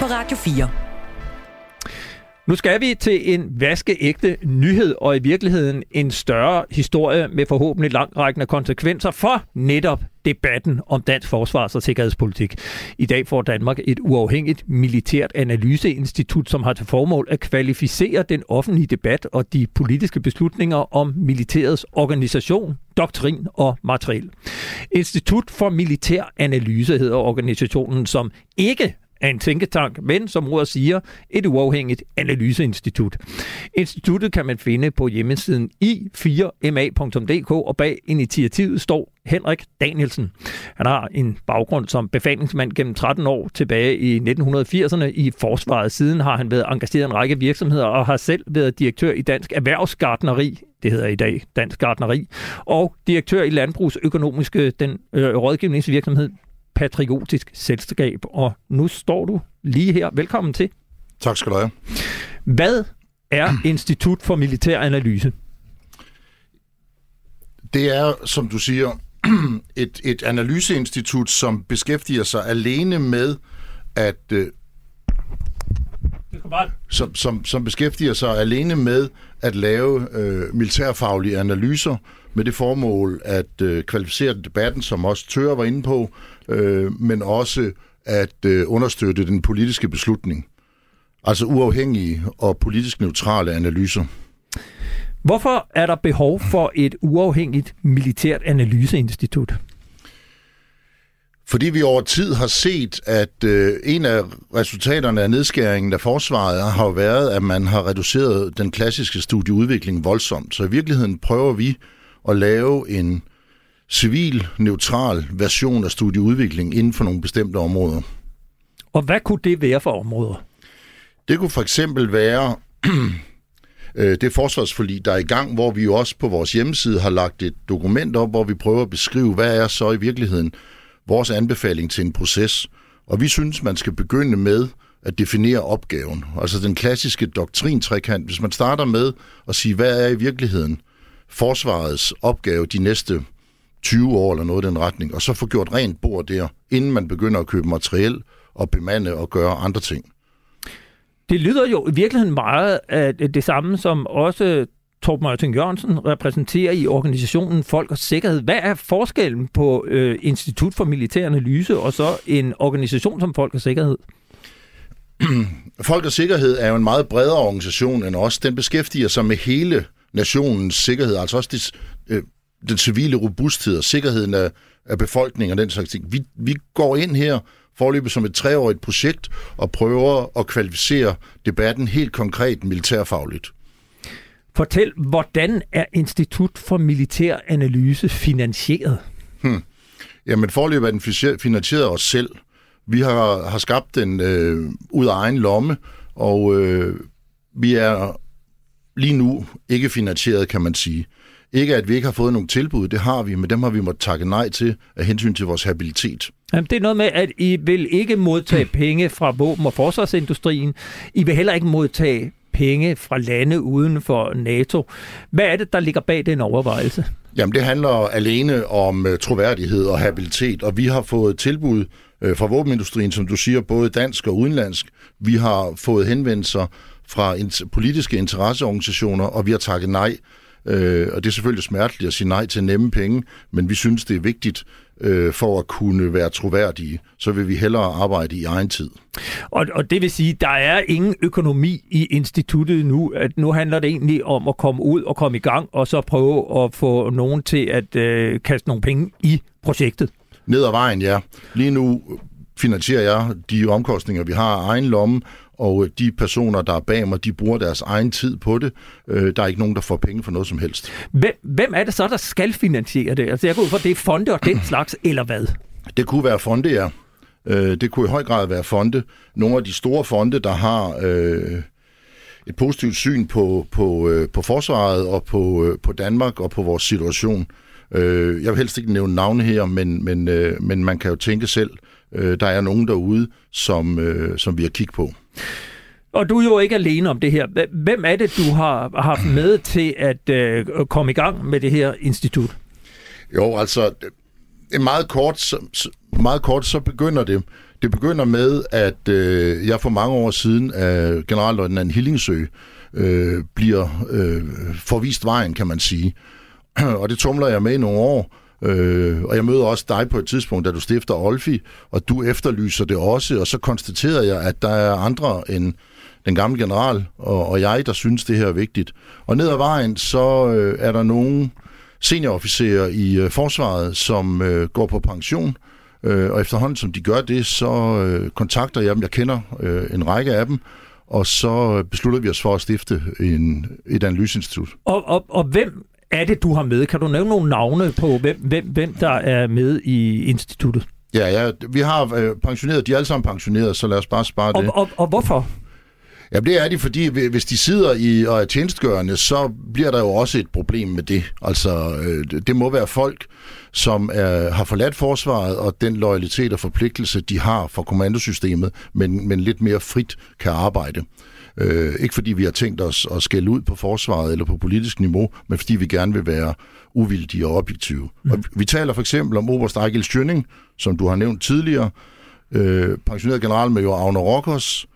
Speaker 2: på Radio 4.
Speaker 5: Nu skal vi til en vaskeægte nyhed, og i virkeligheden en større historie med forhåbentlig langrækkende konsekvenser for netop debatten om dansk forsvars- og sikkerhedspolitik. I dag får Danmark et uafhængigt militært analyseinstitut, som har til formål at kvalificere den offentlige debat og de politiske beslutninger om militærets organisation, doktrin og materiel. Institut for Militær Analyse hedder organisationen, som ikke af en tænketank, men som ordet siger, et uafhængigt analyseinstitut. Instituttet kan man finde på hjemmesiden i4ma.dk, og bag initiativet står Henrik Danielsen. Han har en baggrund som befalingsmand gennem 13 år tilbage i 1980'erne i forsvaret. Siden har han været engageret i en række virksomheder og har selv været direktør i Dansk Erhvervsgartneri, det hedder i dag Dansk Gartneri, og direktør i Landbrugsøkonomiske, den øh, rådgivningsvirksomhed patriotisk selskab. Og nu står du lige her. Velkommen til.
Speaker 9: Tak skal du have.
Speaker 5: Hvad er Institut for Militær Analyse?
Speaker 9: Det er, som du siger, et, et analyseinstitut, som beskæftiger sig alene med at øh, som, som, som beskæftiger sig alene med at lave øh, militærfaglige analyser med det formål at øh, kvalificere debatten, som også Tør var inde på, øh, men også at øh, understøtte den politiske beslutning. Altså uafhængige og politisk neutrale analyser.
Speaker 5: Hvorfor er der behov for et uafhængigt militært analyseinstitut?
Speaker 9: Fordi vi over tid har set, at øh, en af resultaterne af nedskæringen af forsvaret har været, at man har reduceret den klassiske studieudvikling voldsomt. Så i virkeligheden prøver vi at lave en civil, neutral version af studieudvikling inden for nogle bestemte områder.
Speaker 5: Og hvad kunne det være for områder?
Speaker 9: Det kunne for eksempel være øh, det forsvarsforlig, der er i gang, hvor vi jo også på vores hjemmeside har lagt et dokument op, hvor vi prøver at beskrive, hvad er så i virkeligheden vores anbefaling til en proces. Og vi synes, man skal begynde med at definere opgaven. Altså den klassiske doktrintrekant. Hvis man starter med at sige, hvad er i virkeligheden forsvarets opgave de næste 20 år eller noget i den retning, og så få gjort rent bord der, inden man begynder at købe materiel og bemande og gøre andre ting.
Speaker 5: Det lyder jo i virkeligheden meget af det samme, som også Torben Martin Jørgensen repræsenterer i organisationen Folk og Sikkerhed. Hvad er forskellen på øh, Institut for Militær Analyse og så en organisation som Folk og Sikkerhed?
Speaker 9: Folk og Sikkerhed er jo en meget bredere organisation end os. Den beskæftiger sig med hele nationens sikkerhed, altså også det, øh, den civile robusthed og sikkerheden af, af befolkningen og den slags ting. Vi, vi går ind her forløbet som et treårigt projekt og prøver at kvalificere debatten helt konkret militærfagligt.
Speaker 5: Fortæl, hvordan er Institut for Militær Analyse finansieret?
Speaker 9: Hmm. Jamen, forløb er den finansieret os selv. Vi har, har skabt den øh, ud af egen lomme, og øh, vi er lige nu ikke finansieret, kan man sige. Ikke at vi ikke har fået nogle tilbud, det har vi, men dem har vi måttet takke nej til af hensyn til vores habilitet.
Speaker 5: Jamen, det er noget med, at I vil ikke modtage penge fra våben- og forsvarsindustrien. I vil heller ikke modtage penge fra lande uden for NATO. Hvad er det, der ligger bag den overvejelse?
Speaker 9: Jamen, det handler alene om uh, troværdighed og habilitet, og vi har fået tilbud uh, fra våbenindustrien, som du siger, både dansk og udenlandsk. Vi har fået henvendelser fra politiske interesseorganisationer, og vi har takket nej. Øh, og det er selvfølgelig smerteligt at sige nej til nemme penge, men vi synes, det er vigtigt øh, for at kunne være troværdige. Så vil vi hellere arbejde i egen tid.
Speaker 5: Og, og det vil sige, der er ingen økonomi i instituttet nu. At nu handler det egentlig om at komme ud og komme i gang, og så prøve at få nogen til at øh, kaste nogle penge i projektet.
Speaker 9: Ned ad vejen, ja. Lige nu finansierer jeg de omkostninger, vi har af egen lomme, og de personer, der er bag mig, de bruger deres egen tid på det. Øh, der er ikke nogen, der får penge for noget som helst.
Speaker 5: Hvem, hvem er det så, der skal finansiere det? Altså jeg går ud fra, det er fonde og den slags, eller hvad?
Speaker 9: Det kunne være fonde, ja. Øh, det kunne i høj grad være fonde. Nogle af de store fonde, der har øh, et positivt syn på, på, øh, på forsvaret og på, øh, på Danmark og på vores situation. Øh, jeg vil helst ikke nævne navne her, men, men, øh, men man kan jo tænke selv, øh, der er nogen derude, som, øh, som vi har kigget på.
Speaker 5: Og du er jo ikke alene om det her. Hvem er det, du har haft med til at øh, komme i gang med det her institut?
Speaker 9: Jo, altså, meget kort, så, meget kort så begynder det. Det begynder med, at øh, jeg for mange år siden af generalløjtnant Hillingsø øh, bliver øh, forvist vejen, kan man sige. og det tumler jeg med i nogle år. Øh, og jeg møder også dig på et tidspunkt, da du stifter Olfi, og du efterlyser det også, og så konstaterer jeg, at der er andre end den gamle general og, og jeg, der synes, det her er vigtigt. Og ned ad vejen, så øh, er der nogle seniorofficerer i øh, forsvaret, som øh, går på pension, øh, og efterhånden som de gør det, så øh, kontakter jeg dem. Jeg kender øh, en række af dem, og så øh, beslutter vi os for at stifte en, et analyseinstitut.
Speaker 5: Og, og, og hvem er det, du har med? Kan du nævne nogle navne på, hvem, hvem, hvem der er med i instituttet?
Speaker 9: Ja, ja vi har øh, pensioneret, de er alle sammen pensioneret, så lad os bare spare
Speaker 5: og,
Speaker 9: det.
Speaker 5: Og, og hvorfor?
Speaker 9: Ja, det er de, fordi hvis de sidder i og er tjenestgørende, så bliver der jo også et problem med det. Altså, øh, det må være folk, som er, har forladt forsvaret, og den loyalitet og forpligtelse, de har for kommandosystemet, men, men lidt mere frit kan arbejde. Øh, ikke fordi vi har tænkt os at skælde ud på forsvaret eller på politisk niveau, men fordi vi gerne vil være uvildige og objektive. Mm. Og vi taler for eksempel om Oberst Ejgil Schønning, som du har nævnt tidligere, øh, pensioneret generalmajor Agner Rokkers,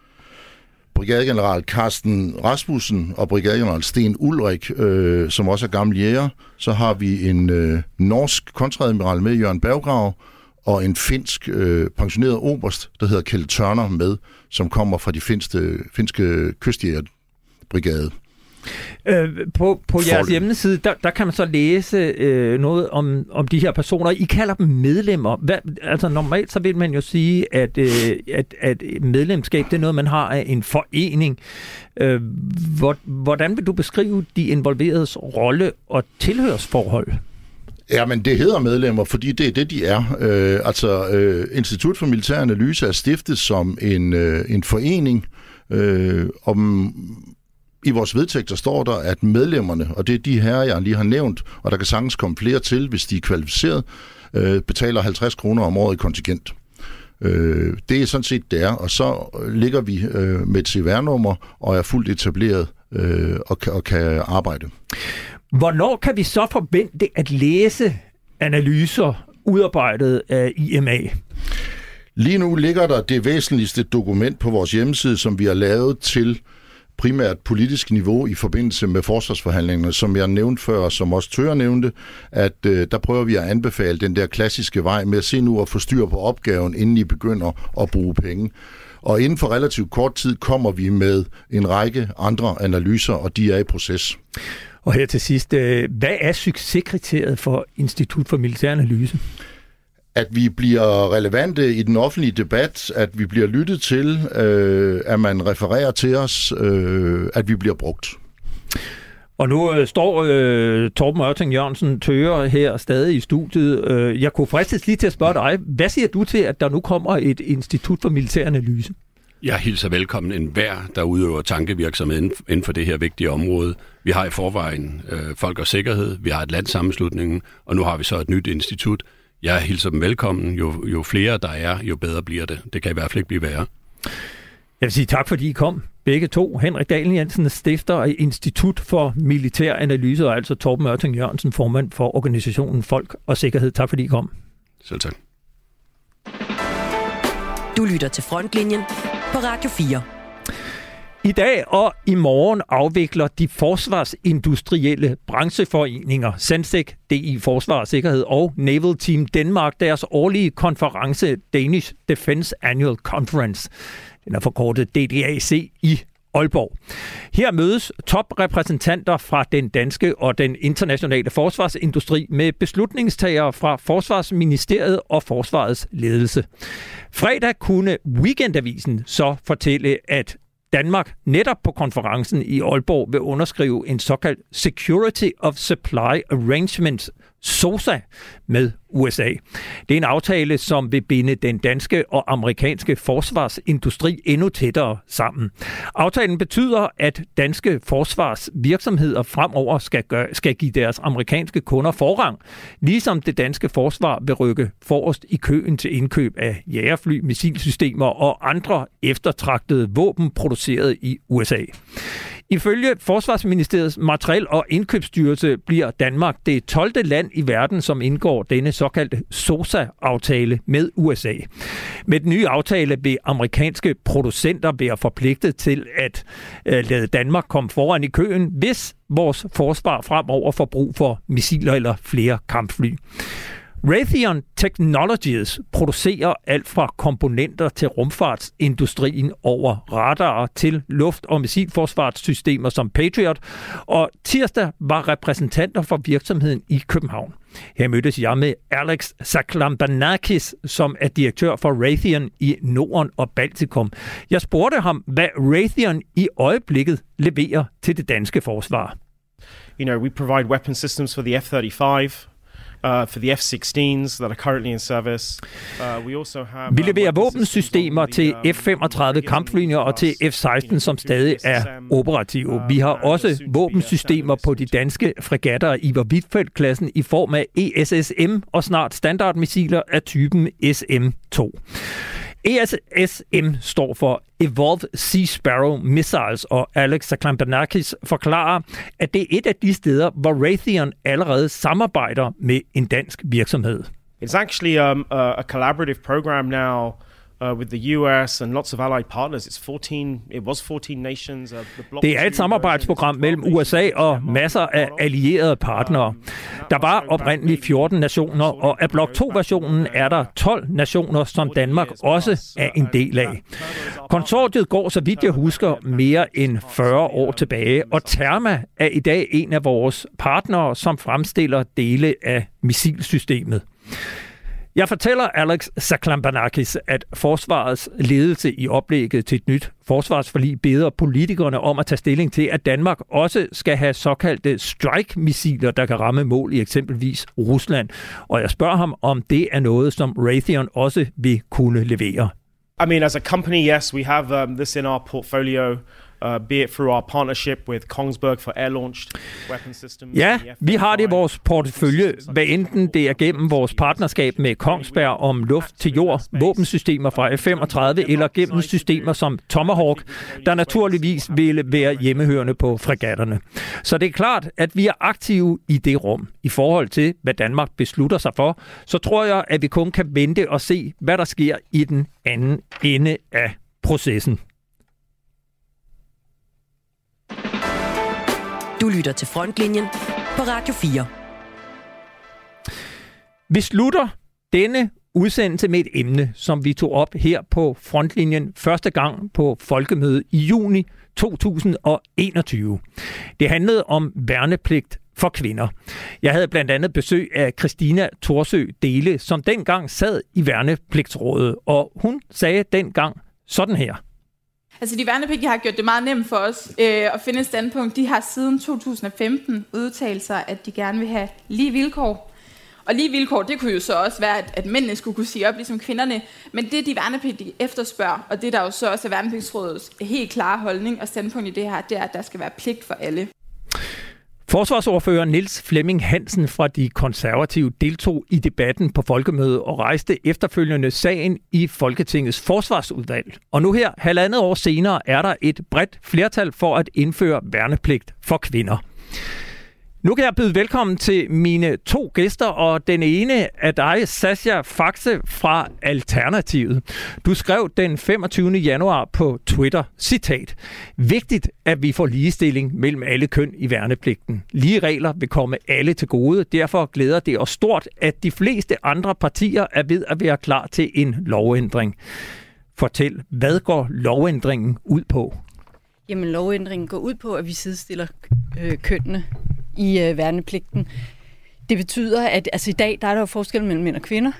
Speaker 9: brigadegeneral Carsten Rasmussen og brigadegeneral Sten Ulrik, øh, som også er gamle jæger. Så har vi en øh, norsk kontradmiral med, Jørgen Berggrav, og en finsk øh, pensioneret oberst, der hedder Kjell Tørner med, som kommer fra de finske, finske kystjægerbrigade.
Speaker 5: Øh, på på jeres hjemmeside, der, der kan man så læse øh, noget om, om de her personer. I kalder dem medlemmer. Hvad, altså normalt så vil man jo sige, at, øh, at, at medlemskab det er noget, man har af en forening. Øh, hvor, hvordan vil du beskrive de involveredes rolle og tilhørsforhold?
Speaker 9: Ja, men det hedder medlemmer, fordi det er det, de er. Øh, altså, øh, Institut for Militær Analyse er stiftet som en, øh, en forening. Øh, om, I vores vedtægter står der, at medlemmerne, og det er de her, jeg lige har nævnt, og der kan sagtens komme flere til, hvis de er kvalificeret, øh, betaler 50 kroner om året i kontingent. Øh, det er sådan set det er, og så ligger vi øh, med et CVR-nummer og er fuldt etableret øh, og, og kan arbejde.
Speaker 5: Hvornår kan vi så forvente at læse analyser udarbejdet af IMA?
Speaker 9: Lige nu ligger der det væsentligste dokument på vores hjemmeside, som vi har lavet til primært politisk niveau i forbindelse med forsvarsforhandlingerne, som jeg nævnte før, og som også Tør nævnte, at øh, der prøver vi at anbefale den der klassiske vej med at se nu og få styr på opgaven, inden I begynder at bruge penge. Og inden for relativt kort tid kommer vi med en række andre analyser, og de er i proces.
Speaker 5: Og her til sidst, øh, hvad er succeskriteriet for Institut for Militær Analyse?
Speaker 9: At vi bliver relevante i den offentlige debat, at vi bliver lyttet til, øh, at man refererer til os, øh, at vi bliver brugt.
Speaker 5: Og nu øh, står øh, Torben Ørting Jørgensen Tøger her stadig i studiet. Øh, jeg kunne fristes lige til at spørge dig, hvad siger du til, at der nu kommer et institut for militær analyse?
Speaker 8: Jeg hilser velkommen en hver, der udøver tankevirksomhed inden for det her vigtige område. Vi har i forvejen øh, Folk og Sikkerhed, vi har et landsammenslutningen, og nu har vi så et nyt institut. Jeg hilser dem velkommen. Jo, jo flere der er, jo bedre bliver det. Det kan i hvert fald ikke blive værre.
Speaker 5: Jeg vil sige tak, fordi I kom. Begge to. Henrik Dalen Jensen, stifter af Institut for Militær Analyse, og altså Torben Ørting Jørgensen, formand for organisationen Folk og Sikkerhed. Tak, fordi I kom.
Speaker 8: Selv tak.
Speaker 2: Du lytter til Frontlinjen på Radio 4.
Speaker 5: I dag og i morgen afvikler de forsvarsindustrielle brancheforeninger Sensec, DI Forsvar og Sikkerhed og Naval Team Danmark deres årlige konference Danish Defense Annual Conference. Den er forkortet DDAC i Aalborg. Her mødes toprepræsentanter fra den danske og den internationale forsvarsindustri med beslutningstagere fra Forsvarsministeriet og Forsvarets ledelse. Fredag kunne Weekendavisen så fortælle, at Danmark netop på konferencen i Aalborg vil underskrive en såkaldt Security of Supply Arrangement SOSA med USA. Det er en aftale, som vil binde den danske og amerikanske forsvarsindustri endnu tættere sammen. Aftalen betyder, at danske forsvarsvirksomheder fremover skal, gøre, skal give deres amerikanske kunder forrang, ligesom det danske forsvar vil rykke forrest i køen til indkøb af jægerfly, missilsystemer og andre eftertragtede våben produceret i USA. Ifølge Forsvarsministeriets materiel- og indkøbsstyrelse bliver Danmark det 12. land i verden, som indgår denne såkaldte SOSA-aftale med USA. Med den nye aftale vil amerikanske producenter være forpligtet til at øh, lade Danmark komme foran i køen, hvis vores forsvar fremover får brug for missiler eller flere kampfly. Raytheon Technologies producerer alt fra komponenter til rumfartsindustrien over radarer til luft- og missilforsvarssystemer som Patriot, og tirsdag var repræsentanter for virksomheden i København. Her mødtes jeg med Alex Saklambanakis, som er direktør for Raytheon i Norden og Baltikum. Jeg spurgte ham, hvad Raytheon i øjeblikket leverer til det danske forsvar.
Speaker 10: You know, we provide weapon systems for the F-35, uh, for the F-16s that are currently in service. Uh, we also have,
Speaker 5: Vi leverer våbensystemer til F-35 kampflyene og til F-16, som stadig er operative. Vi har også våbensystemer på de danske fregatter i Iver i form af ESSM og snart standardmissiler af typen SM-2. ESSM står for Evolved Sea Sparrow Missiles, og Alex Saklambanakis forklarer, at det er et af de steder, hvor Raytheon allerede samarbejder med en dansk virksomhed.
Speaker 10: It's actually um, a, collaborative program now with the US and lots of allied partners. It's 14, it was 14 nations. Uh,
Speaker 5: det er et samarbejdsprogram mellem USA og masser af allierede partnere. Der var oprindeligt 14 nationer, og af blok 2-versionen er der 12 nationer, som Danmark også er en del af. Konsortiet går, så vidt jeg husker, mere end 40 år tilbage, og Therma er i dag en af vores partnere, som fremstiller dele af missilsystemet. Jeg fortæller Alex Saklambanakis, at forsvarets ledelse i oplægget til et nyt forsvarsforlig beder politikerne om at tage stilling til, at Danmark også skal have såkaldte strike-missiler, der kan ramme mål i eksempelvis Rusland. Og jeg spørger ham, om det er noget, som Raytheon også vil kunne levere.
Speaker 10: I mean, as a company, yes, we have um, this in our portfolio. Uh, be it through our partnership with Kongsberg for air-launched weapon systems.
Speaker 5: Ja, vi har det i vores portefølje, hvad enten det er gennem vores partnerskab med Kongsberg om luft til jord, våbensystemer fra F-35 eller gennem systemer som Tomahawk, der naturligvis vil være hjemmehørende på fregatterne. Så det er klart, at vi er aktive i det rum. I forhold til, hvad Danmark beslutter sig for, så tror jeg, at vi kun kan vente og se, hvad der sker i den anden ende af processen.
Speaker 2: Du lytter til Frontlinjen på Radio 4.
Speaker 5: Vi slutter denne udsendelse med et emne, som vi tog op her på Frontlinjen første gang på Folkemødet i juni 2021. Det handlede om værnepligt for kvinder. Jeg havde blandt andet besøg af Christina Torsø Dele, som dengang sad i værnepligtsrådet, og hun sagde dengang sådan her.
Speaker 11: Altså de værnepligtige har gjort det meget nemt for os øh, at finde et standpunkt. De har siden 2015 udtalt sig, at de gerne vil have lige vilkår. Og lige vilkår, det kunne jo så også være, at, at mændene skulle kunne sige op, ligesom kvinderne. Men det, de værnepligtige efterspørger, og det der jo så også er værnepligtsrådets helt klare holdning og standpunkt i det her, det er, at der skal være pligt for alle.
Speaker 5: Forsvarsordfører Niels Flemming Hansen fra De Konservative deltog i debatten på folkemødet og rejste efterfølgende sagen i Folketingets forsvarsudvalg. Og nu her, halvandet år senere, er der et bredt flertal for at indføre værnepligt for kvinder. Nu kan jeg byde velkommen til mine to gæster, og den ene er dig, Sasha Faxe fra Alternativet. Du skrev den 25. januar på Twitter, citat, Vigtigt, at vi får ligestilling mellem alle køn i værnepligten. Lige regler vil komme alle til gode, derfor glæder det os stort, at de fleste andre partier er ved at være klar til en lovændring. Fortæl, hvad går lovændringen ud på?
Speaker 12: Jamen, lovændringen går ud på, at vi sidestiller øh, kønnene i øh, værnepligten. Det betyder, at altså, i dag der er der jo forskel mellem mænd og kvinder,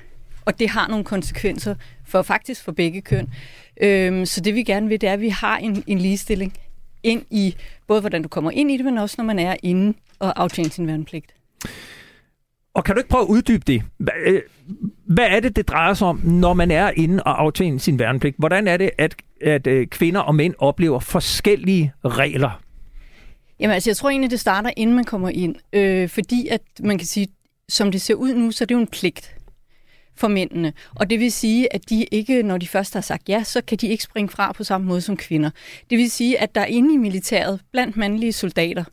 Speaker 12: og det har nogle konsekvenser for faktisk for begge køn. Øhm, så det vi gerne vil, det er, at vi har en, en ligestilling ind i, både hvordan du kommer ind i det, men også når man er inde og aftjener sin værnepligt.
Speaker 5: Og kan du ikke prøve at uddybe det? Øh, hvad er det, det drejer sig om, når man er inde og aftjener sin værnepligt? Hvordan er det, at, at øh, kvinder og mænd oplever forskellige regler?
Speaker 12: Jamen altså, jeg tror egentlig, det starter, inden man kommer ind. Øh, fordi at man kan sige, som det ser ud nu, så er det jo en pligt for mændene. Og det vil sige, at de ikke, når de først har sagt ja, så kan de ikke springe fra på samme måde som kvinder. Det vil sige, at der inde i militæret, blandt mandlige soldater,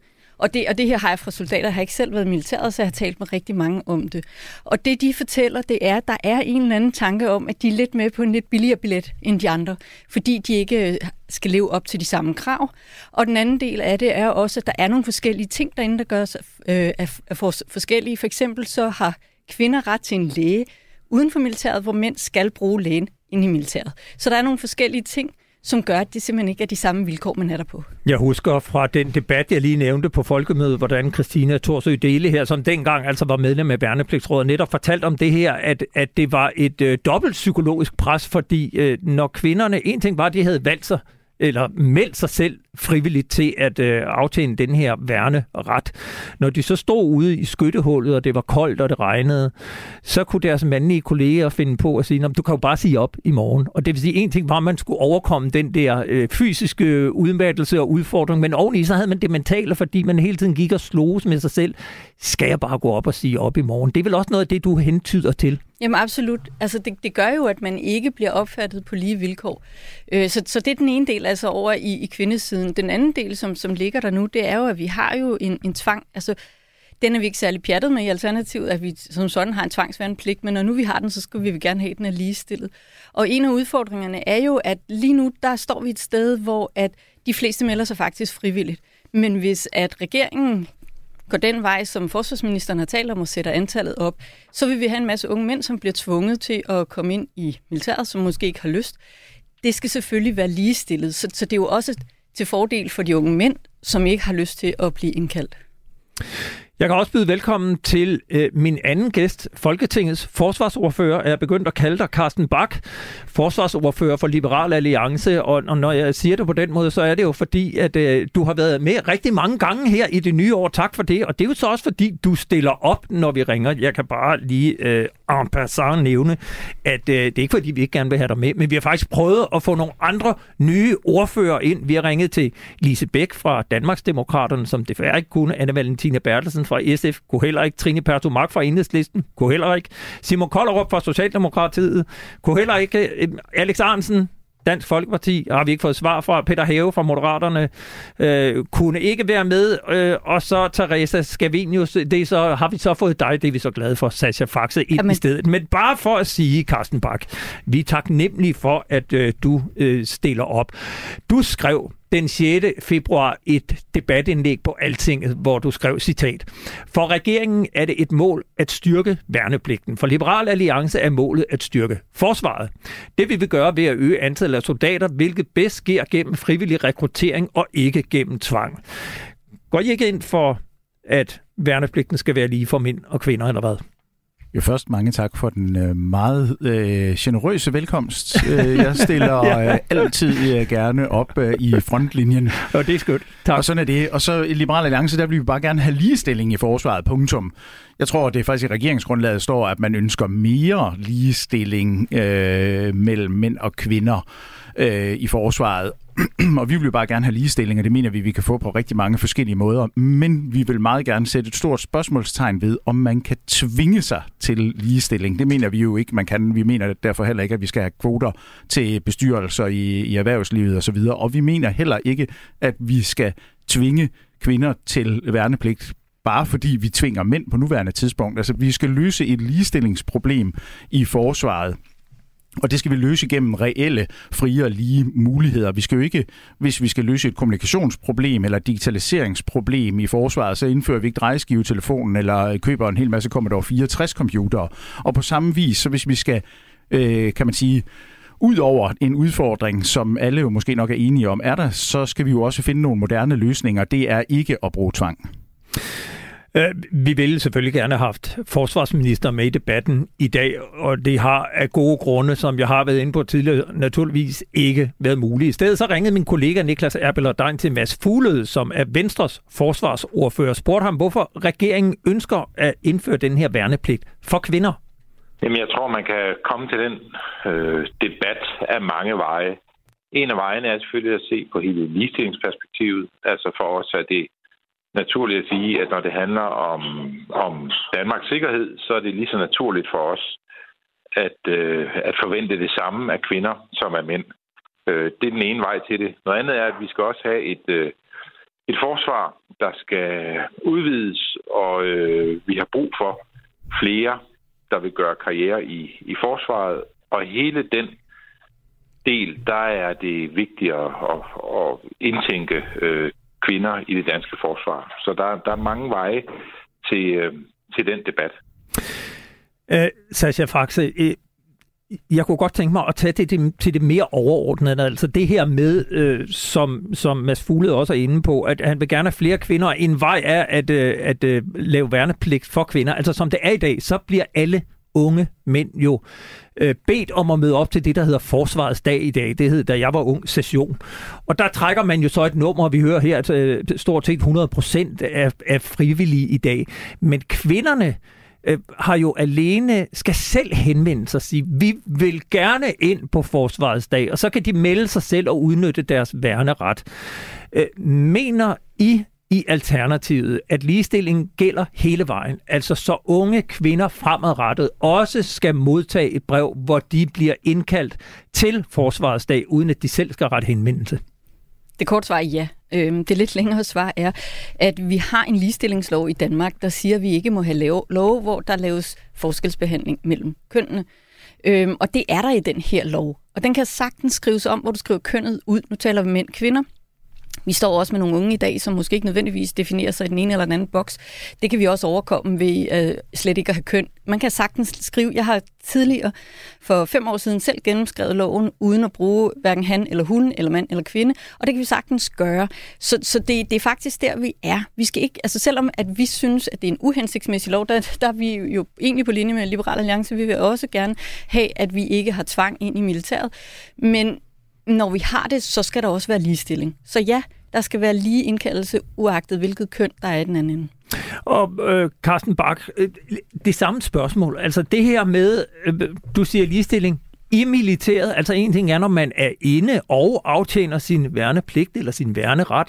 Speaker 12: og det, og det her har jeg fra soldater, jeg har ikke selv været i militæret, så jeg har talt med rigtig mange om det. Og det, de fortæller, det er, at der er en eller anden tanke om, at de er lidt med på en lidt billigere billet end de andre, fordi de ikke øh, skal leve op til de samme krav. Og den anden del af det er også, at der er nogle forskellige ting derinde, der gør sig øh, for, forskellige. For eksempel så har kvinder ret til en læge uden for militæret, hvor mænd skal bruge lægen inde i militæret. Så der er nogle forskellige ting, som gør, at det simpelthen ikke er de samme vilkår, man er der på.
Speaker 5: Jeg husker fra den debat, jeg lige nævnte på Folkemødet, hvordan Christina Thorsø Dele her, som dengang altså var medlem af Værnepligtsrådet, netop fortalt om det her, at, at det var et øh, dobbelt psykologisk pres, fordi øh, når kvinderne, en ting var, at de havde valgt sig eller meldt sig selv frivilligt til at øh, aftjene den her værne ret. Når de så stod ude i skyttehullet, og det var koldt, og det regnede, så kunne deres mandlige kolleger finde på at sige, du kan jo bare sige op i morgen. Og det vil sige, en ting var, at man skulle overkomme den der øh, fysiske øh, udmattelse og udfordring, men oveni så havde man det mentale, fordi man hele tiden gik og sloges med sig selv. Skal jeg bare gå op og sige op i morgen? Det er vel også noget af det, du hentyder til?
Speaker 12: Jamen absolut. Altså det, det gør jo, at man ikke bliver opfattet på lige vilkår. Øh, så, så det er den ene del, altså over i, i kvindesiden. Den anden del, som, som ligger der nu, det er jo, at vi har jo en, en tvang. Altså den er vi ikke særlig pjattet med i Alternativet, at vi som sådan har en tvangsværnepligt, men når nu vi har den, så skal vi gerne have, at den er ligestillet. Og en af udfordringerne er jo, at lige nu, der står vi et sted, hvor at de fleste melder sig faktisk frivilligt. Men hvis at regeringen går den vej, som forsvarsministeren har talt om og sætter antallet op, så vil vi have en masse unge mænd, som bliver tvunget til at komme ind i militæret, som måske ikke har lyst. Det skal selvfølgelig være ligestillet, så, så det er jo også til fordel for de unge mænd, som ikke har lyst til at blive indkaldt.
Speaker 5: Jeg kan også byde velkommen til øh, min anden gæst, Folketingets forsvarsordfører. Jeg er begyndt at kalde dig Carsten Bak, forsvarsordfører for Liberal Alliance. Og, og når jeg siger det på den måde, så er det jo fordi, at øh, du har været med rigtig mange gange her i det nye år. Tak for det. Og det er jo så også fordi, du stiller op, når vi ringer. Jeg kan bare lige øh, en passant nævne, at øh, det er ikke fordi, vi ikke gerne vil have dig med, men vi har faktisk prøvet at få nogle andre nye ordfører ind. Vi har ringet til Lise Bæk fra Danmarksdemokraterne, som desværre ikke kunne, Anne Valentina Bertelsen fra SF, kunne heller ikke, Trine Pertumak fra Enhedslisten, kunne heller ikke, Simon Kollerup fra Socialdemokratiet, kunne heller ikke, øh, Alex Arnsen, Dansk Folkeparti har vi ikke fået svar fra. Peter Have fra Moderaterne øh, kunne ikke være med. Øh, og så Teresa Scavenius, det så, har vi så fået dig, det er vi så glade for, Sascha Faxe, ind Jamen. i stedet. Men bare for at sige, Carsten Bak, vi er taknemmelige for, at øh, du øh, stiller op. Du skrev den 6. februar et debatindlæg på Altinget, hvor du skrev citat. For regeringen er det et mål at styrke værnepligten. For Liberal Alliance er målet at styrke forsvaret. Det vil vi gøre ved at øge antallet af soldater, hvilket bedst sker gennem frivillig rekruttering og ikke gennem tvang. Går I ikke ind for, at værnepligten skal være lige for mænd og kvinder, eller hvad?
Speaker 13: Jo først mange tak for den øh, meget øh, generøse velkomst. Øh, jeg stiller ja. øh, altid øh, gerne op øh, i frontlinjen.
Speaker 5: Og det er skønt. Tak.
Speaker 13: Og sådan er det. Og så i Liberal Alliance, der vil vi bare gerne have ligestilling i forsvaret. Punktum. Jeg tror, det er faktisk i regeringsgrundlaget står, at man ønsker mere ligestilling øh, mellem mænd og kvinder øh, i forsvaret. og vi vil jo bare gerne have ligestilling, og det mener vi, vi kan få på rigtig mange forskellige måder. Men vi vil meget gerne sætte et stort spørgsmålstegn ved, om man kan tvinge sig til ligestilling. Det mener vi jo ikke, man kan. Vi mener derfor heller ikke, at vi skal have kvoter til bestyrelser i, i erhvervslivet osv. Og, og vi mener heller ikke, at vi skal tvinge kvinder til værnepligt bare fordi vi tvinger mænd på nuværende tidspunkt. Altså, vi skal løse et ligestillingsproblem i forsvaret. Og det skal vi løse gennem reelle, frie og lige muligheder. Vi skal jo ikke, hvis vi skal løse et kommunikationsproblem eller digitaliseringsproblem i forsvaret, så indfører vi ikke drejeskivetelefonen eller køber en hel masse Commodore 64 computere. Og på samme vis, så hvis vi skal, øh, kan man sige, ud over en udfordring, som alle jo måske nok er enige om, er der, så skal vi jo også finde nogle moderne løsninger. Det er ikke at bruge tvang.
Speaker 5: Øh, vi ville selvfølgelig gerne have haft forsvarsminister med i debatten i dag, og det har af gode grunde, som jeg har været inde på tidligere, naturligvis ikke været muligt. I stedet så ringede min kollega Niklas Erbeler til Mads Fuglede, som er Venstres forsvarsordfører, og spurgte ham, hvorfor regeringen ønsker at indføre den her værnepligt for kvinder.
Speaker 14: Jamen, jeg tror, man kan komme til den øh, debat af mange veje. En af vejene er selvfølgelig at se på hele ligestillingsperspektivet. Altså for os er det naturligt at sige, at når det handler om, om Danmarks sikkerhed, så er det lige så naturligt for os at, øh, at forvente det samme af kvinder som af mænd. Øh, det er den ene vej til det. Noget andet er, at vi skal også have et, øh, et forsvar, der skal udvides, og øh, vi har brug for flere, der vil gøre karriere i, i forsvaret. Og hele den del, der er det vigtigt at, at, at indtænke øh, kvinder i det danske forsvar. Så der, der er mange veje til, øh, til den debat.
Speaker 5: Øh, Sascha Faxe, øh, jeg kunne godt tænke mig at tage det til, til det mere overordnede, altså det her med, øh, som, som Mads Fuglede også er inde på, at han vil gerne have flere kvinder. En vej er at, øh, at øh, lave værnepligt for kvinder. Altså som det er i dag, så bliver alle unge mænd jo øh, bedt om at møde op til det, der hedder Forsvarets dag i dag. Det hed, da jeg var ung, session. Og der trækker man jo så et nummer, vi hører her, øh, stort set 100 procent er, er frivillige i dag. Men kvinderne øh, har jo alene, skal selv henvende sig og sige, vi vil gerne ind på Forsvarets dag, og så kan de melde sig selv og udnytte deres værneret. Øh, mener I, i alternativet, at ligestilling gælder hele vejen. Altså så unge kvinder fremadrettet også skal modtage et brev, hvor de bliver indkaldt til Forsvarsdag, uden at de selv skal rette henvendelse.
Speaker 12: Det korte svar er ja. Øhm, det lidt længere svar er, at vi har en ligestillingslov i Danmark, der siger, at vi ikke må have lave lov, hvor der laves forskelsbehandling mellem kønnene. Øhm, og det er der i den her lov. Og den kan sagtens skrives om, hvor du skriver kønnet ud. Nu taler vi mænd kvinder. Vi står også med nogle unge i dag, som måske ikke nødvendigvis definerer sig i den ene eller den anden boks. Det kan vi også overkomme ved øh, slet ikke at have køn. Man kan sagtens skrive, jeg har tidligere for fem år siden selv gennemskrevet loven, uden at bruge hverken han eller hun, eller mand eller kvinde, og det kan vi sagtens gøre. Så, så det, det er faktisk der, vi er. Vi skal ikke, altså selvom at vi synes, at det er en uhensigtsmæssig lov, der, der er vi jo egentlig på linje med Liberal Alliance. Vi vil også gerne have, at vi ikke har tvang ind i militæret. Men når vi har det, så skal der også være ligestilling. Så ja, der skal være lige indkaldelse, uagtet hvilket køn, der er i den anden
Speaker 5: Og øh, Carsten Bak, øh, det samme spørgsmål. Altså det her med, øh, du siger ligestilling, i militæret, altså en ting er, når man er inde og aftjener sin værnepligt eller sin værneret.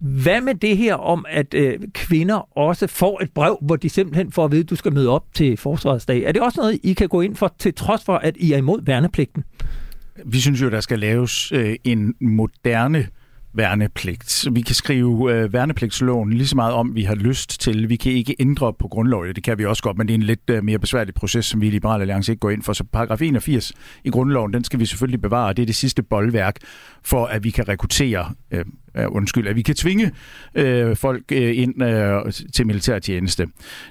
Speaker 5: Hvad med det her om, at øh, kvinder også får et brev, hvor de simpelthen får at vide, at du skal møde op til forsvarsdag? Er det også noget, I kan gå ind for, til trods for, at I er imod værnepligten?
Speaker 13: Vi synes jo, der skal laves øh, en moderne værnepligt. Vi kan skrive øh, værnepligtsloven lige så meget om, vi har lyst til. Vi kan ikke ændre på grundloven. Det kan vi også godt, men det er en lidt øh, mere besværlig proces, som vi i Liberale Alliance ikke går ind for. Så paragraf 81 i grundloven, den skal vi selvfølgelig bevare. Det er det sidste boldværk for, at vi kan rekruttere øh, øh, undskyld, at vi kan tvinge øh, folk øh, ind øh, til militærtjeneste.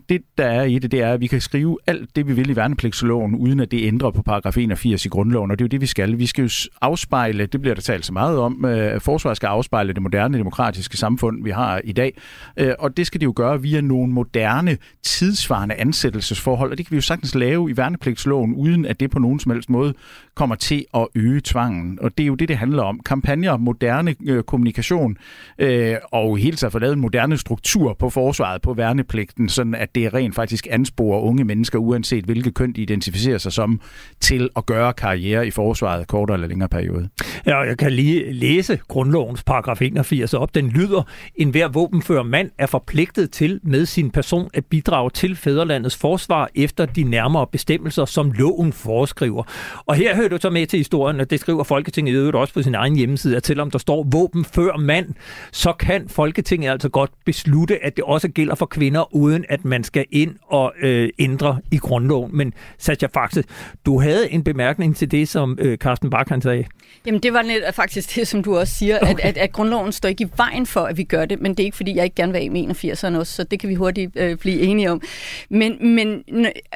Speaker 13: Det, der er i det, det er, at vi kan skrive alt det, vi vil i værnepligtsloven, uden at det ændrer på paragraf 81 i grundloven, og det er jo det, vi skal. Vi skal jo afspejle, det bliver der talt så meget om, øh, forsvaret skal afspejle det moderne demokratiske samfund, vi har i dag, øh, og det skal det jo gøre via nogle moderne, tidsvarende ansættelsesforhold, og det kan vi jo sagtens lave i værnepligtsloven, uden at det på nogen som helst måde kommer til at øge tvangen. Og det er jo det, det handler om. Kampagner, moderne øh, kommunikation, øh, og helt taget få lavet en moderne struktur på forsvaret, på værnepligten, sådan at det rent faktisk ansporer unge mennesker, uanset hvilket køn de identificerer sig som, til at gøre karriere i forsvaret kortere eller længere periode.
Speaker 5: Ja, jeg kan lige læse grundlovens paragraf 81 op. Den lyder, en hver våbenfører mand er forpligtet til med sin person at bidrage til fædrelandets forsvar efter de nærmere bestemmelser, som loven foreskriver. Og her hører du så med til historien, at det skriver Folketinget i øvrigt også på sin egen hjemmeside, at selvom der står våben før mand, så kan Folketinget altså godt beslutte, at det også gælder for kvinder, uden at man skal ind og øh, ændre i grundloven. Men Satya Faxe, du havde en bemærkning til det, som øh, Carsten Bach sagde.
Speaker 12: Jamen det var net faktisk det, som du også siger, okay. at, at, at grundloven står ikke i vejen for, at vi gør det, men det er ikke fordi, jeg ikke gerne vil af 81'erne også, så det kan vi hurtigt øh, blive enige om. Men, men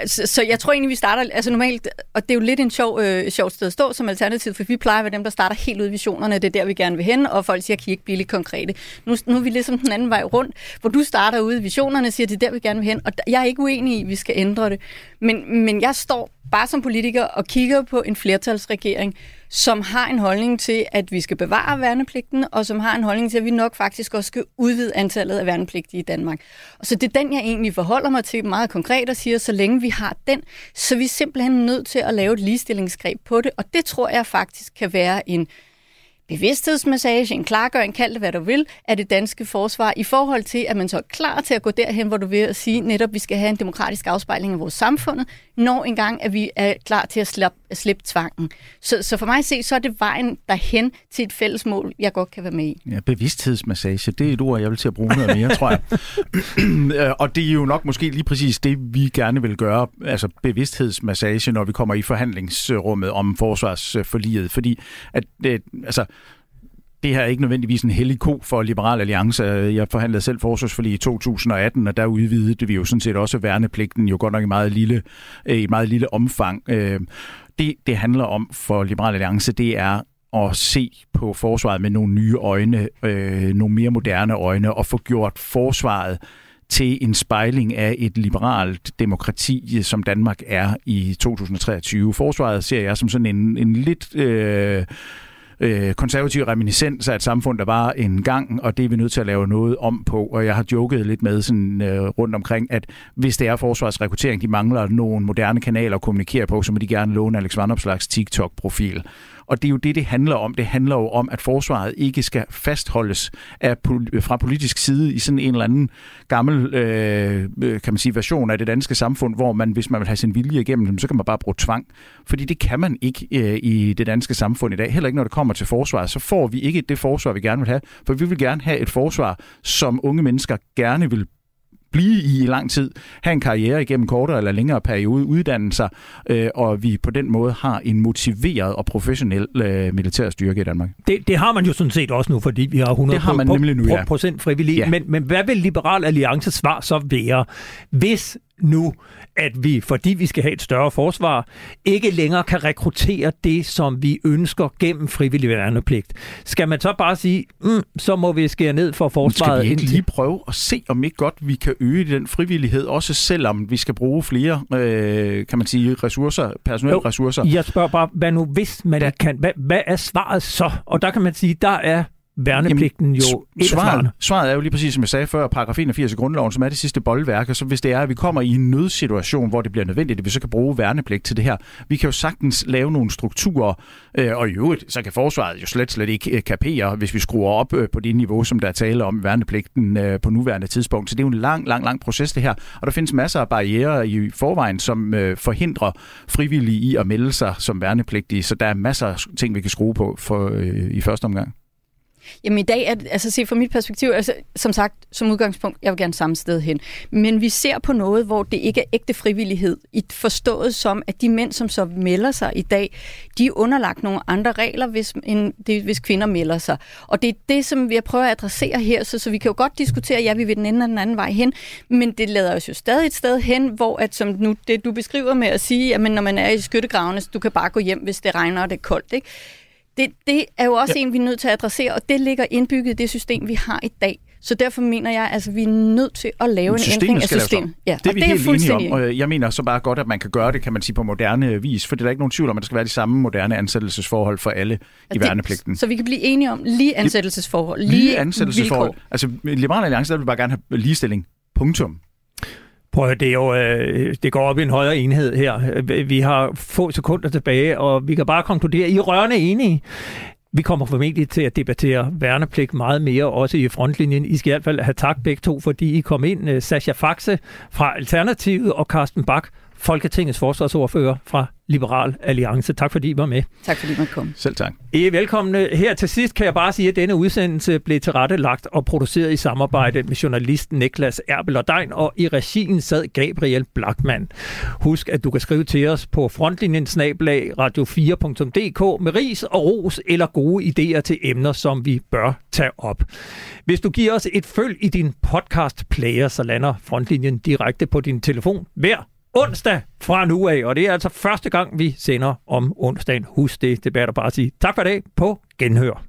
Speaker 12: så, så jeg tror egentlig, vi starter, altså normalt, og det er jo lidt en sjov, øh, sjovt sted at stå som alternativ, for vi plejer at være dem, der starter helt ud i ambitionerne, det er der, vi gerne vil hen, og folk siger, kan I ikke blive lidt konkrete? Nu, nu er vi ligesom den anden vej rundt, hvor du starter ude i visionerne siger, det er der, vi gerne vil hen, og jeg er ikke uenig i, at vi skal ændre det. Men, men jeg står bare som politiker og kigger på en flertalsregering, som har en holdning til, at vi skal bevare værnepligten, og som har en holdning til, at vi nok faktisk også skal udvide antallet af værnepligtige i Danmark. Og så det er den, jeg egentlig forholder mig til meget konkret og siger, så længe vi har den, så er vi simpelthen nødt til at lave et ligestillingsgreb på det, og det tror jeg faktisk kan være en bevidsthedsmassage, en klargøring, kald det hvad du vil, af det danske forsvar, i forhold til, at man så er klar til at gå derhen, hvor du vil at sige, netop, vi skal have en demokratisk afspejling af vores samfund, når engang, at vi er klar til at slappe slippe tvangen. Så, så for mig at se, så er det vejen derhen til et fælles mål, jeg godt kan være med i.
Speaker 13: Ja, bevidsthedsmassage, det er et ord, jeg vil til at bruge noget mere, tror jeg. og det er jo nok måske lige præcis det, vi gerne vil gøre, altså bevidsthedsmassage, når vi kommer i forhandlingsrummet om forsvarsforliget, fordi at, altså, det her er ikke nødvendigvis en hellig ko for Liberal Alliance. Øh, jeg forhandlede selv forsvarsforlig i 2018, og der udvidede vi jo sådan set også værnepligten, jo godt nok i meget lille, øh, i meget lille omfang. Øh, det, det handler om for Liberal Alliance, det er at se på forsvaret med nogle nye øjne, øh, nogle mere moderne øjne, og få gjort forsvaret til en spejling af et liberalt demokrati, som Danmark er i 2023. Forsvaret ser jeg som sådan en, en lidt... Øh, øh, konservativ reminiscens af et samfund, der var en gang, og det er vi nødt til at lave noget om på. Og jeg har joket lidt med sådan, øh, rundt omkring, at hvis det er forsvarsrekruttering, de mangler nogle moderne kanaler at kommunikere på, så må de gerne låne Alex Vandopslags TikTok-profil. Og det er jo det, det handler om. Det handler jo om, at forsvaret ikke skal fastholdes af, fra politisk side i sådan en eller anden gammel øh, øh, kan man sige, version af det danske samfund, hvor man, hvis man vil have sin vilje igennem, så kan man bare bruge tvang. Fordi det kan man ikke øh, i det danske samfund i dag. Heller ikke når det kommer til forsvaret. Så får vi ikke det forsvar, vi gerne vil have. For vi vil gerne have et forsvar, som unge mennesker gerne vil blive i i lang tid, have en karriere igennem kortere eller længere periode, uddanne sig, øh, og vi på den måde har en motiveret og professionel øh, militær styrke i Danmark.
Speaker 5: Det, det har man jo sådan set også nu, fordi vi har 100
Speaker 13: det har man nemlig nu, ja.
Speaker 5: procent frivillige. Ja. Men, men hvad vil Liberal Alliances svar så være, hvis nu, at vi, fordi vi skal have et større forsvar, ikke længere kan rekruttere det, som vi ønsker gennem frivillig værnepligt. Skal man så bare sige, mm, så må vi skære ned for forsvaret?
Speaker 13: Skal vi ikke lige prøve at se, om ikke godt vi kan øge den frivillighed, også selvom vi skal bruge flere, øh, kan man sige, ressourcer, personelle ressourcer?
Speaker 5: Jeg spørger bare, hvad nu hvis man ikke kan? Hvad, hvad er svaret så? Og der kan man sige, der er værnepligten jo et
Speaker 13: svaret, svaret er jo lige præcis, som jeg sagde før, paragraf 81 i grundloven, som er det sidste boldværk, og så hvis det er, at vi kommer i en nødsituation, hvor det bliver nødvendigt, at vi så kan bruge værnepligt til det her, vi kan jo sagtens lave nogle strukturer, øh, og i øvrigt, så kan forsvaret jo slet slet ikke øh, kapere, hvis vi skruer op øh, på det niveau, som der er tale om værnepligten øh, på nuværende tidspunkt. Så det er jo en lang, lang, lang proces det her, og der findes masser af barriere i forvejen, som øh, forhindrer frivillige i at melde sig som værnepligtige, så der er masser af ting, vi kan skrue på for, øh, i første omgang.
Speaker 12: Jamen i dag, er, altså se fra mit perspektiv, altså, som sagt, som udgangspunkt, jeg vil gerne samme sted hen. Men vi ser på noget, hvor det ikke er ægte frivillighed, i forstået som, at de mænd, som så melder sig i dag, de er underlagt nogle andre regler, hvis, end det, hvis kvinder melder sig. Og det er det, som vi prøver at adressere her, så, så vi kan jo godt diskutere, ja, vi vil den ene eller den anden vej hen, men det lader os jo stadig et sted hen, hvor at, som nu, det du beskriver med at sige, at når man er i skyttegravene, du kan bare gå hjem, hvis det regner og det er koldt, ikke? Det, det er jo også ja. en, vi er nødt til at adressere, og det ligger indbygget i det system, vi har i dag. Så derfor mener jeg, at altså, vi er nødt til at lave en ændring af systemet.
Speaker 13: Ja, det er vi det helt er enige om, og jeg mener så bare godt, at man kan gøre det, kan man sige, på moderne vis, for det er der ikke nogen tvivl om, at der skal være de samme moderne ansættelsesforhold for alle i det, værnepligten.
Speaker 12: Så vi kan blive enige om lige ansættelsesforhold,
Speaker 13: lige, lige ansættelsesforhold. Vilkår. Altså, Liberale Alliance, der vil bare gerne have ligestilling. Punktum.
Speaker 5: Prøv det, er jo, øh, det går op i en højere enhed her. Vi har få sekunder tilbage, og vi kan bare konkludere, at I er rørende enige. Vi kommer formentlig til at debattere værnepligt meget mere, også i frontlinjen. I skal i hvert fald have tak begge to, fordi I kom ind. Øh, Sasha Faxe fra Alternativet og Carsten Bak Folketingets forsvarsordfører fra Liberal Alliance. Tak fordi I var med.
Speaker 12: Tak fordi man kom.
Speaker 13: Selv tak.
Speaker 5: I er velkomne. Her til sidst kan jeg bare sige, at denne udsendelse blev tilrettelagt og produceret i samarbejde med journalisten Niklas Erbel og Dein, og i regien sad Gabriel Blackman. Husk, at du kan skrive til os på frontlinjen snablag radio4.dk med ris og ros eller gode idéer til emner, som vi bør tage op. Hvis du giver os et følg i din podcast player, så lander frontlinjen direkte på din telefon hver onsdag fra nu af, og det er altså første gang, vi sender om onsdagen. Husk det, det bærer bare at sige tak for i dag på genhør.